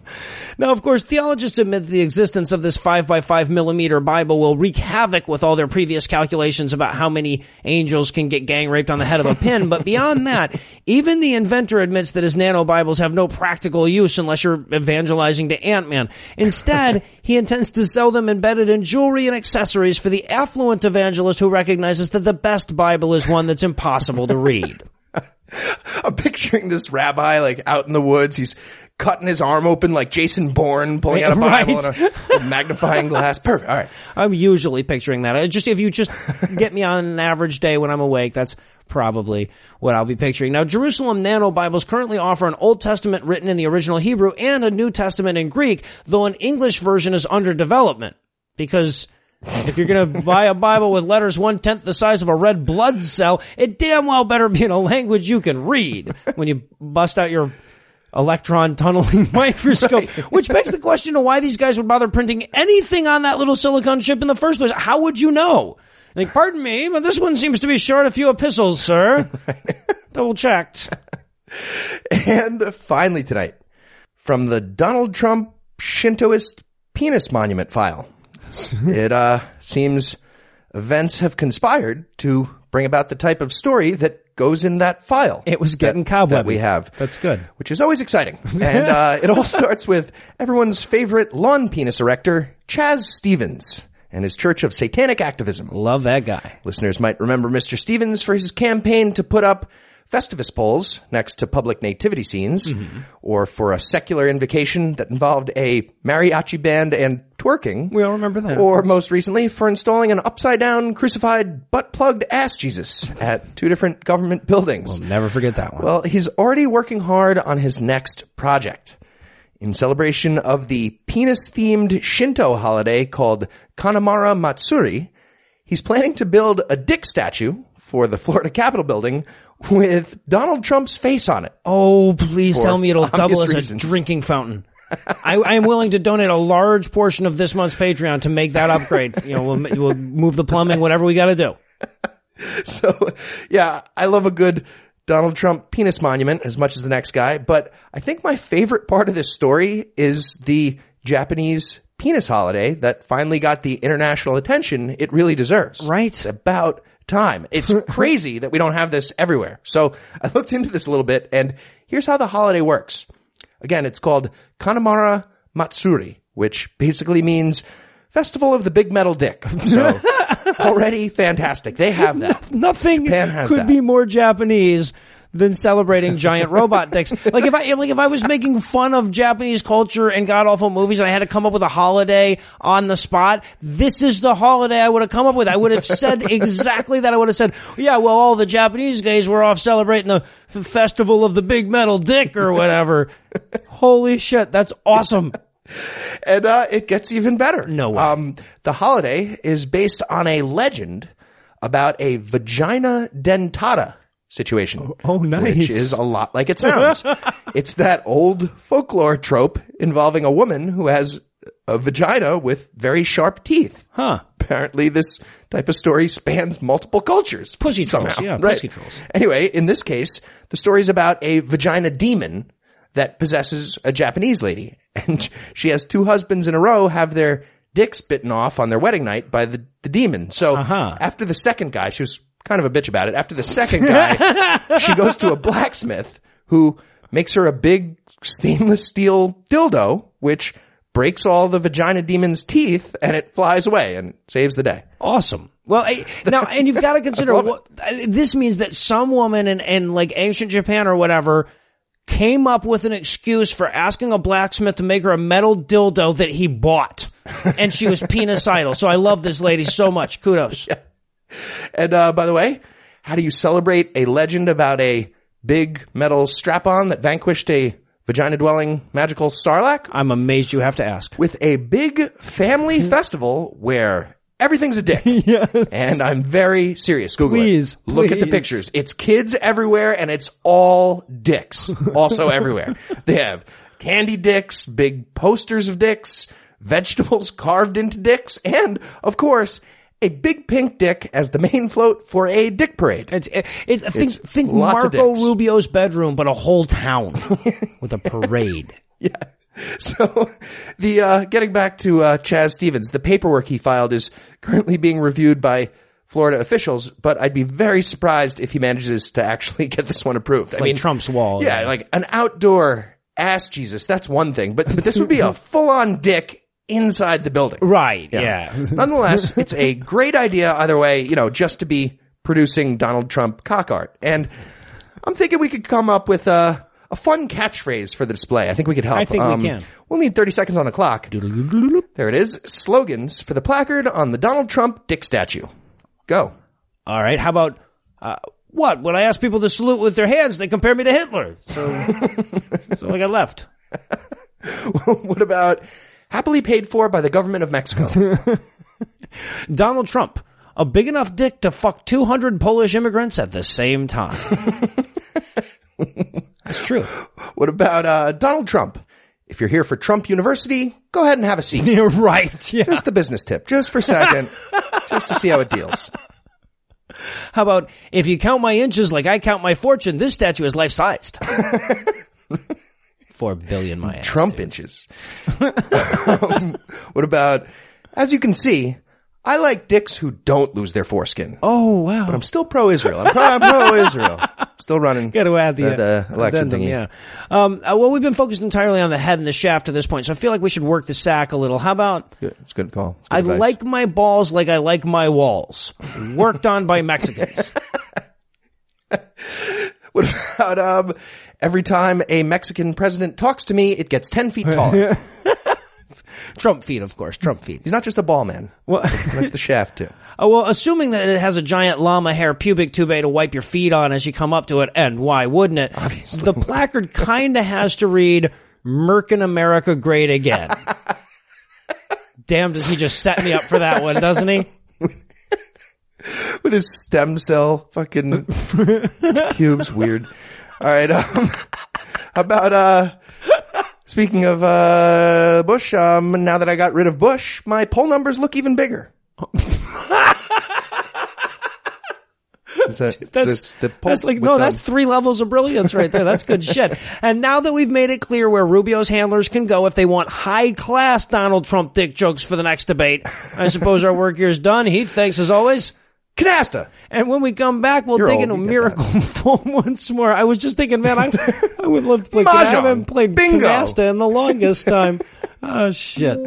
Now, of course, theologists admit the existence of this 5 by 5 millimeter Bible will wreak havoc with all their previous calculations about how many angels can get gang raped on the head of a pin. but beyond that, even the inventor admits that his nano Bibles have no practical use unless you're evangelizing to Ant-Man. Instead, he intends to sell them embedded in jewelry and accessories for the affluent evangelist who recognizes that the best Bible is one that's impossible to read. I'm picturing this rabbi like out in the woods. He's cutting his arm open like Jason Bourne, pulling out a Bible Right. and a, magnifying glass. Perfect. All right. I'm usually picturing that. I just if you just get me on an average day when I'm awake, that's probably what I'll be picturing. Now, Jerusalem Nano Bibles currently offer an Old Testament written in the original Hebrew and a New Testament in Greek, though an English version is under development because. If you're gonna buy a Bible with letters one tenth the size of a red blood cell, it damn well better be in a language you can read when you bust out your electron tunneling microscope, which begs the question of why these guys would bother printing anything on that little silicon chip in the first place. How would you know? Like, pardon me, but this one seems to be short a few epistles, sir. Double checked. And finally tonight, from the Donald Trump Shintoist penis monument file. it uh, seems events have conspired to bring about the type of story that goes in that file. It was getting that we have. That's good. Which is always exciting. And uh, it all starts with everyone's favorite lawn penis erector, Chaz Stevens, and his Church of Satanic Activism. Love that guy. Listeners might remember Mr. Stevens for his campaign to put up Festivus poles next to public nativity scenes, mm-hmm. or for a secular invocation that involved a mariachi band and twerking. We all remember that. Or most recently, for installing an upside down crucified butt plugged ass Jesus at two different government buildings. We'll never forget that one. Well, he's already working hard on his next project. In celebration of the penis themed Shinto holiday called Kanamara Matsuri, he's planning to build a dick statue for the Florida Capitol building with Donald Trump's face on it. Oh, please tell me it'll double as reasons. a drinking fountain. I, I am willing to donate a large portion of this month's Patreon to make that upgrade. You know, we'll, we'll move the plumbing, whatever we got to do. So, yeah, I love a good Donald Trump penis monument as much as the next guy, but I think my favorite part of this story is the Japanese penis holiday that finally got the international attention it really deserves. Right. It's about time. It's crazy that we don't have this everywhere. So I looked into this a little bit and here's how the holiday works. Again, it's called Kanamara Matsuri, which basically means Festival of the Big Metal Dick. So already fantastic. They have that. Nothing Japan has could that. be more Japanese than celebrating giant robot dicks. Like if I like if I was making fun of Japanese culture and god awful movies and I had to come up with a holiday on the spot, this is the holiday I would have come up with. I would have said exactly that. I would have said, yeah, well, all the Japanese guys were off celebrating the f- festival of the big metal dick or whatever. Holy shit, that's awesome. and uh, it gets even better. No way. Um, the holiday is based on a legend about a vagina dentata situation. oh, nice. Which is a lot like it sounds. it's that old folklore trope involving a woman who has a vagina with very sharp teeth. Huh. Apparently this type of story spans multiple cultures. Pussy somehow. trolls, yeah, right. pussy trolls. Anyway, in this case, the story is about a vagina demon that possesses a Japanese lady. And she has two husbands in a row have their dicks bitten off on their wedding night by the, the demon. So Uh-huh. after the second guy, she was kind of a bitch about it. After the second guy, she goes to a blacksmith who makes her a big stainless steel dildo, which breaks all the vagina demon's teeth and it flies away and saves the day. Awesome. Well, I, now, and you've got to consider what, this means that some woman in, in like ancient Japan or whatever came up with an excuse for asking a blacksmith to make her a metal dildo that he bought. And she was penicidal. So I love this lady so much. Kudos. And uh, by the way, how do you celebrate a legend about a big metal strap-on that vanquished a vagina-dwelling magical sarlacc? I'm amazed you have to ask. With a big family festival where everything's a dick. And I'm very serious. Google Please, it. Look at the pictures. It's kids everywhere and it's all dicks. Also everywhere. They have candy dicks, big posters of dicks, vegetables carved into dicks, and of course, a big pink dick as the main float for a dick parade. It's, it, it, think, It's think Marco. Rubio's bedroom, but a whole town with a parade. Yeah. So the uh getting back to uh Chaz Stevens, the paperwork he filed is currently being reviewed by Florida officials, but I'd be very surprised if he manages to actually get this one approved. I like mean, Trump's wall. Yeah, like an outdoor ass Jesus, that's one thing, but but this would be a full-on dick inside the building. Right, yeah. Nonetheless, it's a great idea either way, you know, just to be producing Donald Trump cock art. And I'm thinking we could come up with a, a fun catchphrase for the display. I think we could help. Um, I think we can. We'll need 30 seconds on the clock. There it is. Slogans for the placard on the Donald Trump dick statue. Go. All right. How about uh, what? When I ask people to salute with their hands, they compare me to Hitler. So, so I got left. what about happily paid for by the government of Mexico? Donald Trump, a big enough dick to fuck 200 Polish immigrants at the same time. That's true. what about uh, Donald Trump? If you're here for Trump University, go ahead and have a seat. You're right. Yeah. Just the business tip, just for a second, just to see how it deals. How about if you count my inches like I count my fortune, this statue is life sized. Four billion my ass. Trump inches. um, what about, as you can see, I like dicks who don't lose their foreskin. Oh wow. But I'm still pro-Israel. I'm pro- I'm pro-Israel. Still running. Got to add the, the, uh, election addendum, thingy. Yeah. Um, uh, well, we've been focused entirely on the head and the shaft to this point, so I feel like we should work the sack a little. How about Good. It's a good call. It's good I advice. like my balls like I like my walls, worked on by Mexicans. What about um, every time a Mexican president talks to me, it gets ten feet taller. Trump feet, of course. Trump feet. He's not just a ball man. Well, likes the shaft too. oh, well, assuming that it has a giant llama hair pubic tube to wipe your feet on as you come up to it, and why wouldn't it? Obviously. The placard kind of has to read "Merkin America Great Again." Damn, does he just set me up for that one, doesn't he? with his stem cell fucking cubes, Weird. All right. Um, about uh, speaking of uh, Bush? Um, now that I got rid of Bush, my poll numbers look even bigger. Is that, That's, is the that's like, no, um, that's three levels of brilliance right there. That's good shit. And now that we've made it clear where Rubio's handlers can go if they want high class Donald Trump dick jokes for the next debate, I suppose our work here's done. Heath, thanks as always. Canasta. And when we come back, we'll You're dig old, into you Miracle Full once more. I was just thinking, man, I, I would love to play. Mahjong. I haven't played Bingo. Canasta in the longest time. oh shit.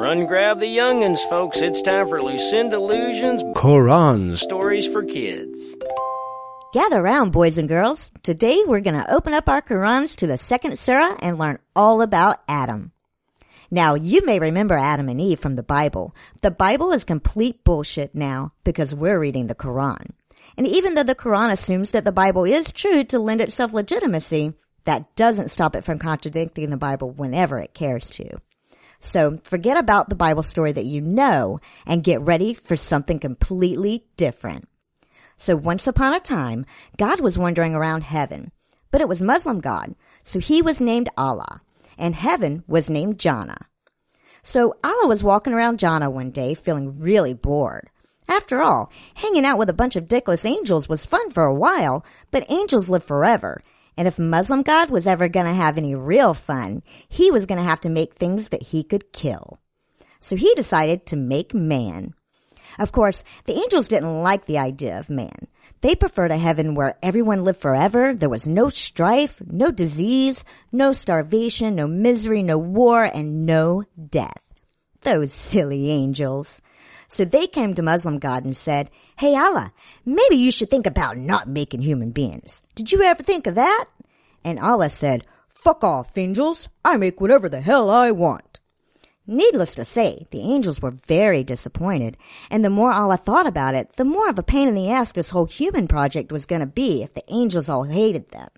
Run grab the youngins, folks. It's time for Lucinda Lugeons Quran Stories for Kids. Gather around, boys and girls. Today we're going to open up our Qurans to the second surah and learn all about Adam. Now, you may remember Adam and Eve from the Bible. The Bible is complete bullshit now because we're reading the Quran. And even though the Quran assumes that the Bible is true to lend itself legitimacy, that doesn't stop it from contradicting the Bible whenever it cares to. So forget about the Bible story that you know and get ready for something completely different. So once upon a time, God was wandering around heaven, but it was Muslim God, so he was named Allah, and heaven was named Jannah. So Allah was walking around Jannah one day feeling really bored. After all, hanging out with a bunch of dickless angels was fun for a while, but angels live forever. And if Muslim God was ever gonna have any real fun, he was gonna have to make things that he could kill. So he decided to make man. Of course, the angels didn't like the idea of man. They preferred a heaven where everyone lived forever, there was no strife, no disease, no starvation, no misery, no war, and no death. Those silly angels. So they came to Muslim God and said, Hey Allah, maybe you should think about not making human beings. Did you ever think of that? And Allah said, Fuck off, angels. I make whatever the hell I want. Needless to say, the angels were very disappointed, and the more Allah thought about it, the more of a pain in the ass this whole human project was gonna be if the angels all hated them.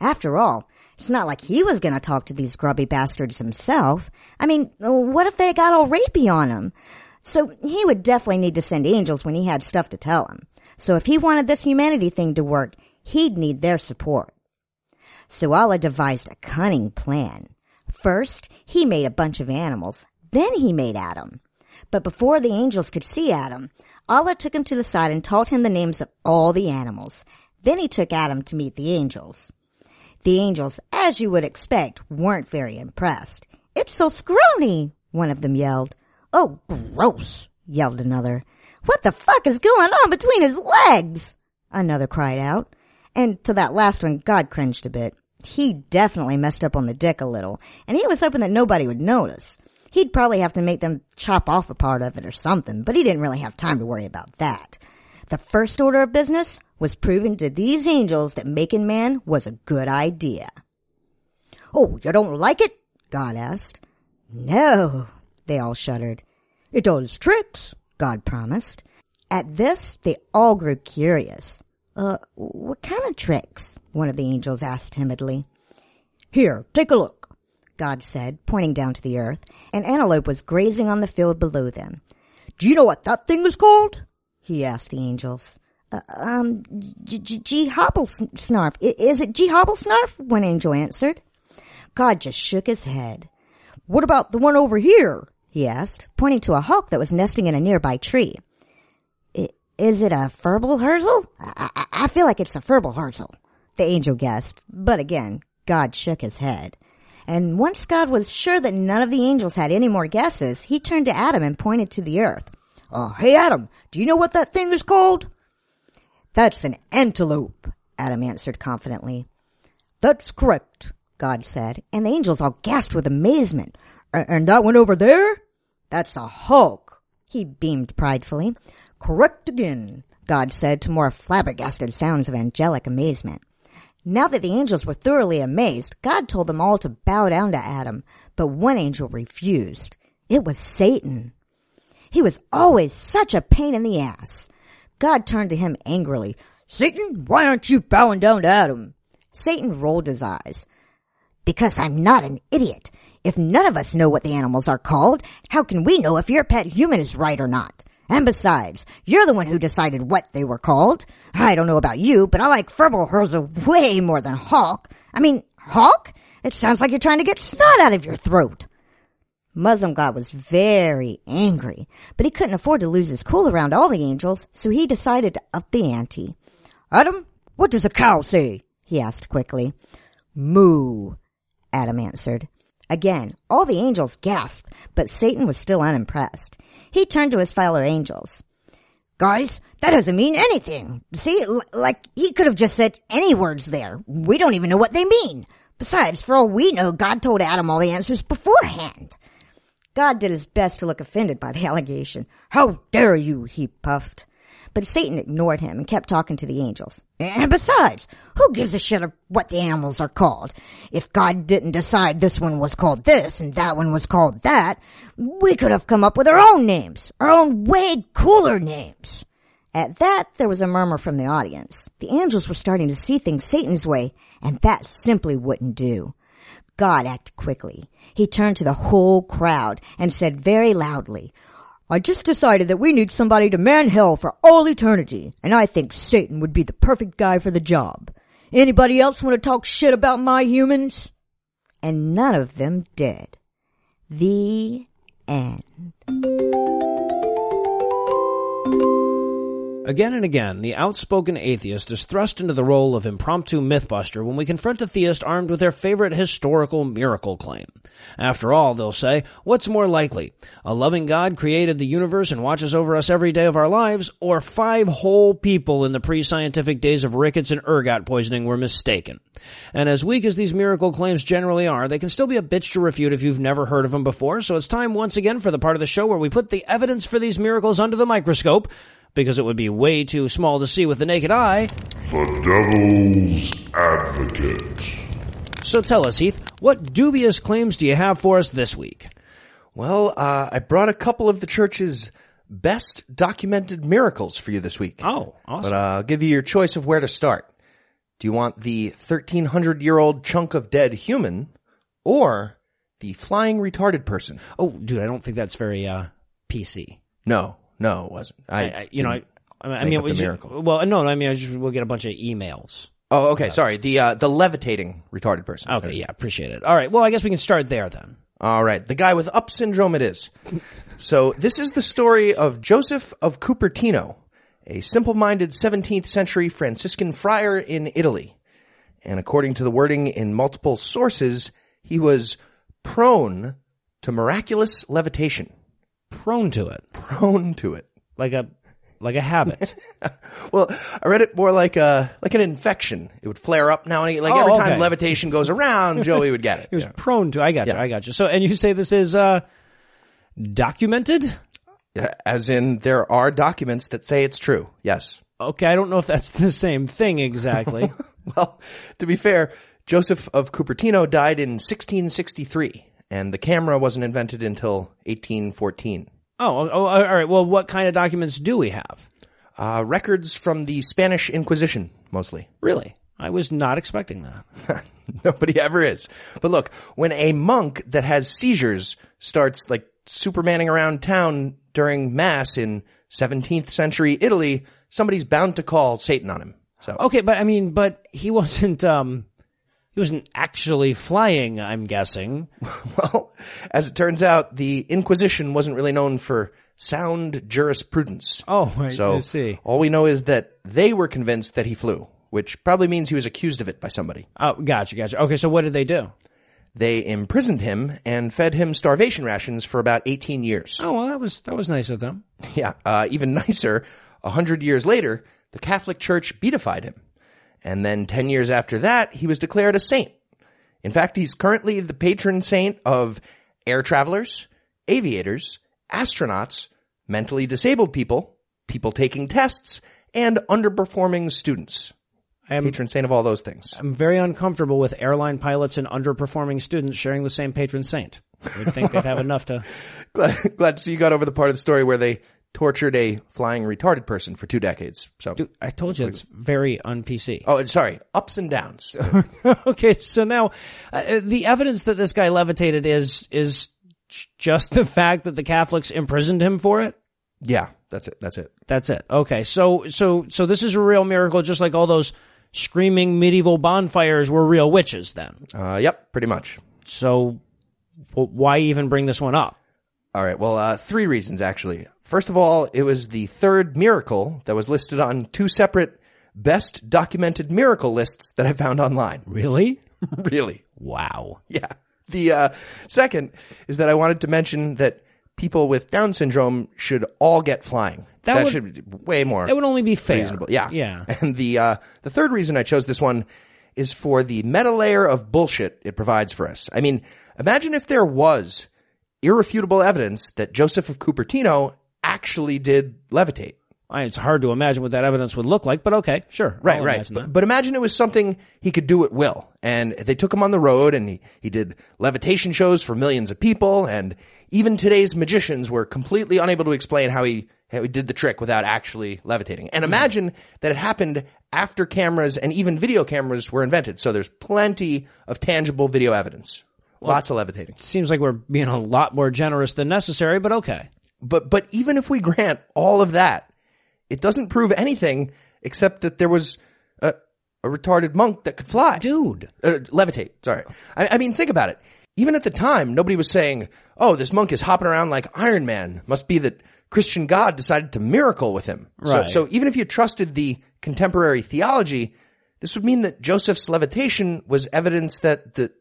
After all, it's not like he was gonna talk to these grubby bastards himself. I mean, what if they got all rapey on him? So he would definitely need to send angels when he had stuff to tell him. So if he wanted this humanity thing to work, he'd need their support. So Allah devised a cunning plan. First, he made a bunch of animals. Then he made Adam. But before the angels could see Adam, Allah took him to the side and taught him the names of all the animals. Then he took Adam to meet the angels. The angels, as you would expect, weren't very impressed. It's so scrawny, one of them yelled. Oh, gross, yelled another. What the fuck is going on between his legs? Another cried out. And to that last one, God cringed a bit. He definitely messed up on the dick a little, and he was hoping that nobody would notice. He'd probably have to make them chop off a part of it or something, but he didn't really have time to worry about that. The first order of business was proving to these angels that making man was a good idea. Oh, you don't like it? God asked. No, they all shuddered. It does tricks, God promised. At this, they all grew curious. Uh, what kind of tricks? One of the angels asked timidly. Here, take a look, God said, pointing down to the earth. An antelope was grazing on the field below them. Do you know what that thing is called? He asked the angels. Uh, um, G, G, G Hobble Snarf. Is it G Hobble Snarf? One angel answered. God just shook his head. What about the one over here? He asked, pointing to a hawk that was nesting in a nearby tree. Is it a Ferbal Herzl? I, I, I feel like it's a Ferbal Herzl. The angel guessed, but again, God shook his head. And once God was sure that none of the angels had any more guesses, he turned to Adam and pointed to the earth. Uh, hey Adam, do you know what that thing is called? That's an antelope, Adam answered confidently. That's correct, God said, and the angels all gasped with amazement. And that one over there? That's a hawk. He beamed pridefully. Correct again, God said to more flabbergasted sounds of angelic amazement. Now that the angels were thoroughly amazed, God told them all to bow down to Adam, but one angel refused. It was Satan. He was always such a pain in the ass. God turned to him angrily. Satan, why aren't you bowing down to Adam? Satan rolled his eyes. Because I'm not an idiot. If none of us know what the animals are called, how can we know if your pet human is right or not? And besides, you're the one who decided what they were called. I don't know about you, but I like Furbolhurza way more than Hawk. I mean, Hawk? It sounds like you're trying to get snot out of your throat. Muslim God was very angry, but he couldn't afford to lose his cool around all the angels, so he decided to up the ante. Adam, what does a cow say? he asked quickly. Moo, Adam answered. Again, all the angels gasped, but Satan was still unimpressed. He turned to his fellow angels. Guys, that doesn't mean anything. See, l- like he could have just said any words there. We don't even know what they mean. Besides, for all we know, God told Adam all the answers beforehand. God did his best to look offended by the allegation. How dare you, he puffed. But Satan ignored him and kept talking to the angels. And besides, who gives a shit what the animals are called? If God didn't decide this one was called this and that one was called that, we could have come up with our own names, our own way cooler names. At that, there was a murmur from the audience. The angels were starting to see things Satan's way, and that simply wouldn't do. God acted quickly. He turned to the whole crowd and said very loudly, I just decided that we need somebody to man hell for all eternity, and I think Satan would be the perfect guy for the job. Anybody else want to talk shit about my humans? And none of them did. The end. Again and again, the outspoken atheist is thrust into the role of impromptu mythbuster when we confront a theist armed with their favorite historical miracle claim. After all, they'll say, what's more likely? A loving God created the universe and watches over us every day of our lives, or five whole people in the pre-scientific days of rickets and ergot poisoning were mistaken? And as weak as these miracle claims generally are, they can still be a bitch to refute if you've never heard of them before, so it's time once again for the part of the show where we put the evidence for these miracles under the microscope, because it would be way too small to see with the naked eye. The Devil's Advocate. So tell us, Heath, what dubious claims do you have for us this week? Well, uh, I brought a couple of the church's best documented miracles for you this week. Oh, awesome. But uh, I'll give you your choice of where to start. Do you want the 1300 year old chunk of dead human or the flying retarded person? oh, dude, I don't think that's very uh, PC. No, no, it wasn't. I, I, you know, I, I mean, up we the ju- miracle. well, no, I mean, I just, we'll get a bunch of emails Oh, okay. Sorry. The uh, the levitating retarded person. Okay, yeah, appreciate it. All right, well, I guess we can start there then. All right. The guy with up syndrome it is. so this is the story of Joseph of Cupertino, a simple-minded 17th century Franciscan friar in Italy. And according to the wording in multiple sources, he was prone to miraculous levitation. Prone to it, Prone to it. like a like a habit. Well, I read it more like a like an infection. It would flare up now and again. Like Oh, every time okay. levitation goes around, Joey would get it. He was Yeah. prone to. I got you. I got you. So, and you say this is uh documented? As in, there are documents that say it's true. Yes. Okay, I don't know if that's the same thing exactly. Well, to be fair, Joseph of Cupertino died in 1663, and the camera wasn't invented until 1814. oh, oh, all right. Well, what kind of documents do we have? Uh, records from the Spanish Inquisition, mostly. Really? I was not expecting that. Nobody ever is. But look, when a monk that has seizures starts like supermaning around town during mass in 17th century Italy, somebody's bound to call Satan on him. So, Okay, but I mean, but he wasn't um he wasn't actually flying, I'm guessing. well, as it turns out, the Inquisition wasn't really known for sound jurisprudence. Oh, I, So I see. all we know is that they were convinced that he flew, which probably means he was accused of it by somebody. Oh, gotcha, gotcha. Okay, so what did they do? They imprisoned him and fed him starvation rations for about 18 years. Oh, well, that was that was nice of them. Yeah, uh, even nicer, a hundred years later, the Catholic Church beatified him. And then 10 years after that, he was declared a saint. In fact, he's currently the patron saint of air travelers, aviators, astronauts, mentally disabled people, people taking tests, and underperforming students. I am Patron saint of all those things. I'm very uncomfortable with airline pilots and underperforming students sharing the same patron saint. I would think they'd have enough to. Glad, glad to see you got over the part of the story where they tortured a flying retarded person for two decades. So, Dude, I told you it's very un PC. oh, sorry, ups and downs. okay, so now uh, the evidence that this guy levitated is is just the fact that the Catholics imprisoned him for it. yeah, that's it. That's it. That's it. Okay, so so so this is a real miracle, just like all those screaming medieval bonfires were real witches. Then, Uh, yep, pretty much. so w- why even bring this one up? All right. Well, uh, three reasons actually. First of all, it was the third miracle that was listed on two separate best documented miracle lists that I found online. Really? really? Wow. Yeah. The uh, second is that I wanted to mention that people with Down syndrome should all get flying. That would- should be way more That would only be fair. reasonable. Yeah. Yeah. And the uh, the third reason I chose this one is for the meta layer of bullshit it provides for us. I mean, imagine if there was irrefutable evidence that Joseph of Cupertino actually did levitate. I, it's hard to imagine what that evidence would look like, but okay, sure. Right, I'll right. imagine But, but imagine it was something he could do at will. And they took him on the road and he, he did levitation shows for millions of people. And even today's magicians were completely unable to explain how he, how he did the trick without actually levitating. And hmm. imagine that it happened after cameras and even video cameras were invented. So there's plenty of tangible video evidence. Lots of levitating. Seems like we're being a lot more generous than necessary, but okay. But, but even if we grant all of that, it doesn't prove anything except that there was a, a retarded monk that could fly. Dude. Uh, levitate. Sorry. I, I mean, think about it. Even at the time, nobody was saying, "Oh, this monk is hopping around like Iron Man." Must be that Christian God decided to miracle with him. Right. So, so even if you trusted the contemporary theology, this would mean that Joseph's levitation was evidence that the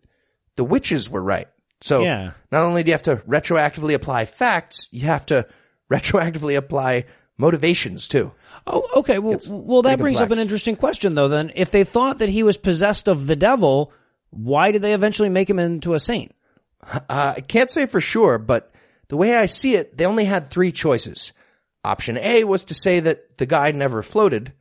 the witches were right. So, Yeah. not only do you have to retroactively apply facts, you have to retroactively apply motivations too. Oh, okay. Well, well, that brings up an interesting question, though. Then, if they thought that he was possessed of the devil, why did they eventually make him into a saint? Uh, I can't say for sure, but the way I see it, they only had three choices. Option A was to say that the guy never floated,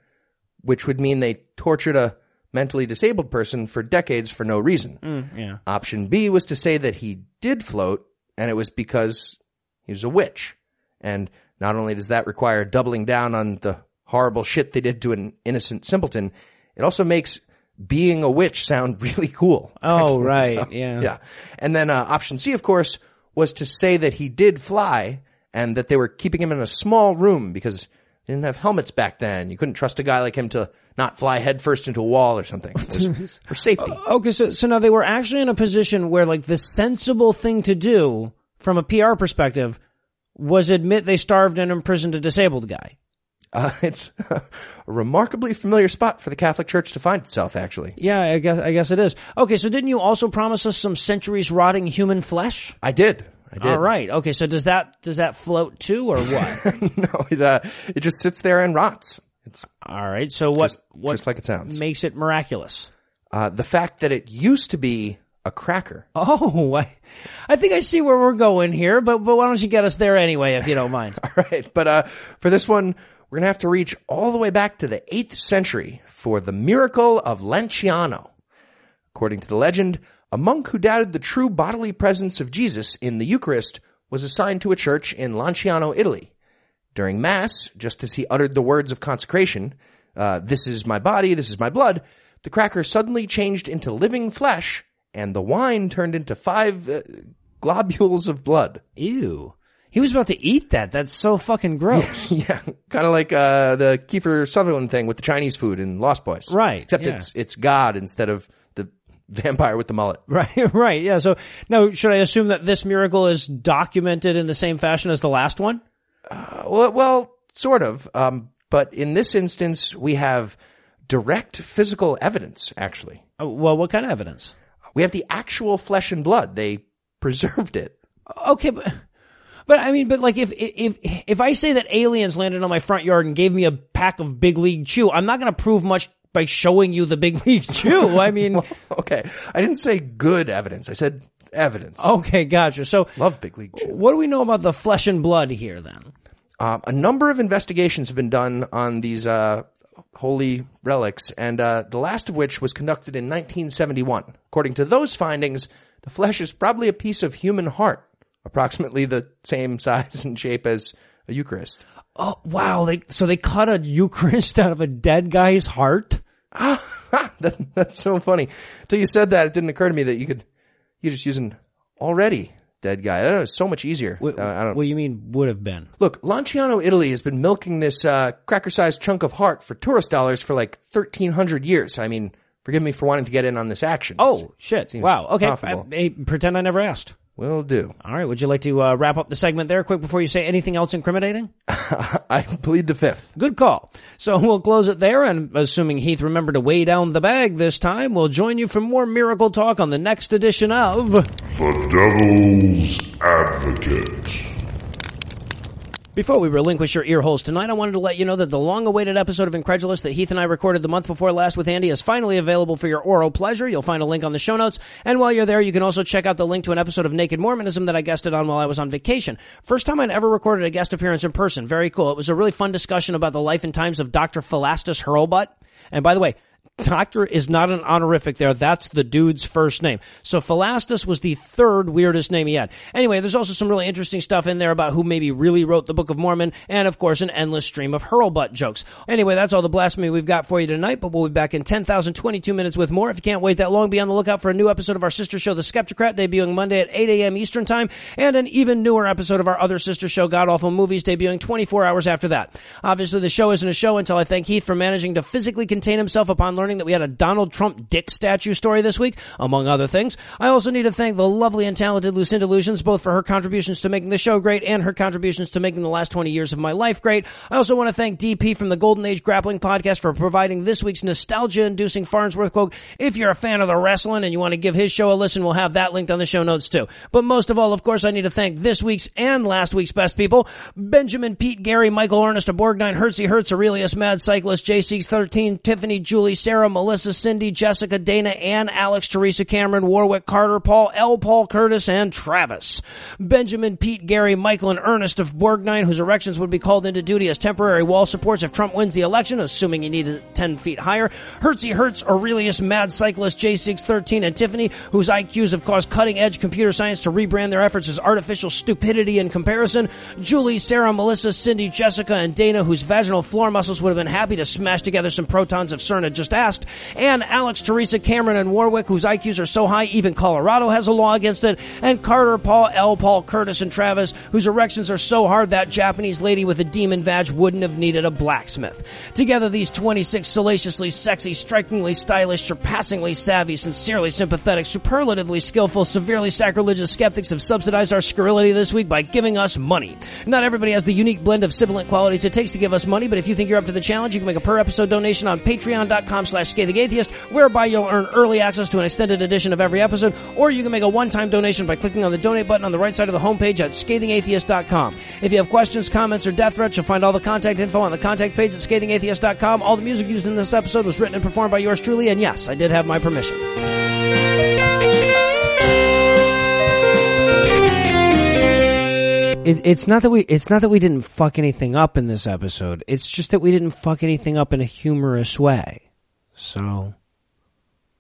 which would mean they tortured a mentally disabled person for decades for no reason. Yeah. Option B was to say that he did float, and it was because he was a witch. And not only does that require doubling down on the horrible shit they did to an innocent simpleton, it also makes being a witch sound really cool. Oh, right. So, yeah. yeah. And then uh, option C, of course, was to say that he did fly and that they were keeping him in a small room because They didn't have helmets back then. You couldn't trust a guy like him to not fly headfirst into a wall or something. Was for safety. Okay, so so now they were actually in a position where like the sensible thing to do from a PR perspective was admit they starved and imprisoned a disabled guy. Uh, it's a remarkably familiar spot for the Catholic Church to find itself, actually. Yeah, I guess I guess it is. Okay, so didn't you also promise us some centuries rotting human flesh? I did. All right. Okay, so does that does that float too, or what? no, it, uh, it just sits there and rots. It's All right. So what Just- what just like it sounds. makes it miraculous? uh, the fact that it used to be a cracker. Oh, I, I think I see where we're going here, but but why don't you get us there anyway, if you don't mind? All right. But uh, for this one, we're going to have to reach all the way back to the 8th century for the miracle of Lanciano. According to the legend, a monk who doubted the true bodily presence of Jesus in the Eucharist was assigned to a church in Lanciano, Italy. During Mass, just as he uttered the words of consecration, uh, this is my body, this is my blood, the cracker suddenly changed into living flesh, and the wine turned into five uh, globules of blood. Ew. He was about to eat that. That's so fucking gross. Yeah, kind of like uh, the Kiefer Sutherland thing with the Chinese food in Lost Boys, Right, Except yeah. it's it's God instead of vampire with the mullet. right, right. Yeah. So now, should I assume that this miracle is documented in the same fashion as the last one? Well, well, sort of. Um, but in this instance, we have direct physical evidence. Actually, Oh, well, what kind of evidence? we have the actual flesh and blood. They preserved it. Okay, but. But I mean, but like if if if I say that aliens landed on my front yard and gave me a pack of Big League Chew, I'm not going to prove much by showing you the Big League Chew. I mean, Okay, I didn't say good evidence. I said evidence. okay, gotcha. So, Love Big League Chew. what do we know about the flesh and blood here then? Um, a number of investigations have been done on these uh, holy relics, and uh, the last of which was conducted in 1971. According to those findings, the flesh is probably a piece of human heart, approximately the same size and shape as a Eucharist. Oh wow! They so they cut a Eucharist out of a dead guy's heart. Ha, that, that's so funny. Till you said that, it didn't occur to me that you could you're just use an already dead guy. I don't know. It's so much easier. What, Uh, I don't. what you mean would have been? Look, Lanciano, Italy has been milking this uh, cracker-sized chunk of heart for tourist dollars for like 1,300 years. I mean, forgive me for wanting to get in on this action. Oh shit! Seems Wow. Okay. I- I- pretend I never asked. Will do. All right. Would you like to uh, wrap up the segment there quick before you say anything else incriminating? I plead the fifth. Good call. So we'll close it there, and assuming Heath remembered to weigh down the bag this time, we'll join you for more miracle talk on the next edition of. The Devil's Advocate. Before we relinquish your ear holes tonight, I wanted to let you know that the long awaited episode of Incredulous that Heath and I recorded the month before last with Andy is finally available for your oral pleasure. You'll find a link on the show notes. And while you're there, you can also check out the link to an episode of Naked Mormonism that I guested on while I was on vacation. First time I'd ever recorded a guest appearance in person. Very cool. It was a really fun discussion about the life and times of Dr. Philastus Hurlbut. And by the way, Doctor is not an honorific there. That's the dude's first name. So Philastus was the third weirdest name he had. Anyway, there's also some really interesting stuff in there about who maybe really wrote the Book of Mormon, and of course, an endless stream of hurlbut jokes. Anyway, that's all the blasphemy we've got for you tonight, but we'll be back in 10,022 minutes with more. If you can't wait that long, be on the lookout for a new episode of our sister show, The Skeptocrat, debuting Monday at 8 a.m. Eastern Time, and an even newer episode of our other sister show, God Awful Movies, debuting 24 hours after that. Obviously, the show isn't a show until I thank Heath for managing to physically contain himself upon learning that we had a Donald Trump dick statue story this week, among other things. I also need to thank the lovely and talented Lucinda Lugeons, both for her contributions to making the show great and her contributions to making the last 20 years of my life great. I also want to thank DP from the Golden Age Grappling Podcast for providing this week's nostalgia-inducing Farnsworth quote. If you're a fan of the wrestling and you want to give his show a listen, we'll have that linked on the show notes too. But most of all, of course, I need to thank this week's and last week's best people. Benjamin, Pete, Gary, Michael, Ernest, Borgnine, Hertzy, Hertz, Aurelius, Mad Cyclist, J613, Tiffany, Julie, Sarah, Melissa, Cindy, Jessica, Dana, Ann, Alex, Teresa, Cameron, Warwick, Carter, Paul, L. Paul, Curtis, and Travis. Benjamin, Pete, Gary, Michael, and Ernest of Borgnine, whose erections would be called into duty as temporary wall supports if Trump wins the election, assuming he needed 10 feet higher. Hertzy, Hertz, Aurelius, Mad Cyclist, J613, and Tiffany, whose IQs have caused cutting edge computer science to rebrand their efforts as artificial stupidity in comparison. Julie, Sarah, Melissa, Cindy, Jessica, and Dana, whose vaginal floor muscles would have been happy to smash together some protons of CERN had just asked. Cast, and Alex, Teresa, Cameron, and Warwick, whose IQs are so high even Colorado has a law against it, and Carter, Paul, L, Paul, Curtis, and Travis, whose erections are so hard that Japanese lady with a demon vag wouldn't have needed a blacksmith. Together, these 26 salaciously sexy, strikingly stylish, surpassingly savvy, sincerely sympathetic, superlatively skillful, severely sacrilegious skeptics have subsidized our scurrility this week by giving us money. Not everybody has the unique blend of sibilant qualities it takes to give us money, but if you think you're up to the challenge, you can make a per episode donation on patreon.com slash scathing atheist, whereby you'll earn early access to an extended edition of every episode, or you can make a one-time donation by clicking on the donate button on the right side of the homepage at scathingatheist.com. If you have questions, comments, or death threats, you'll find all the contact info on the contact page at scathingatheist.com. All the music used in this episode was written and performed by yours truly, and yes, I did have my permission. It, it's not that we it's not that we didn't fuck anything up in this episode. It's just that we didn't fuck anything up in a humorous way. So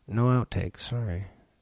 no outtake, sorry.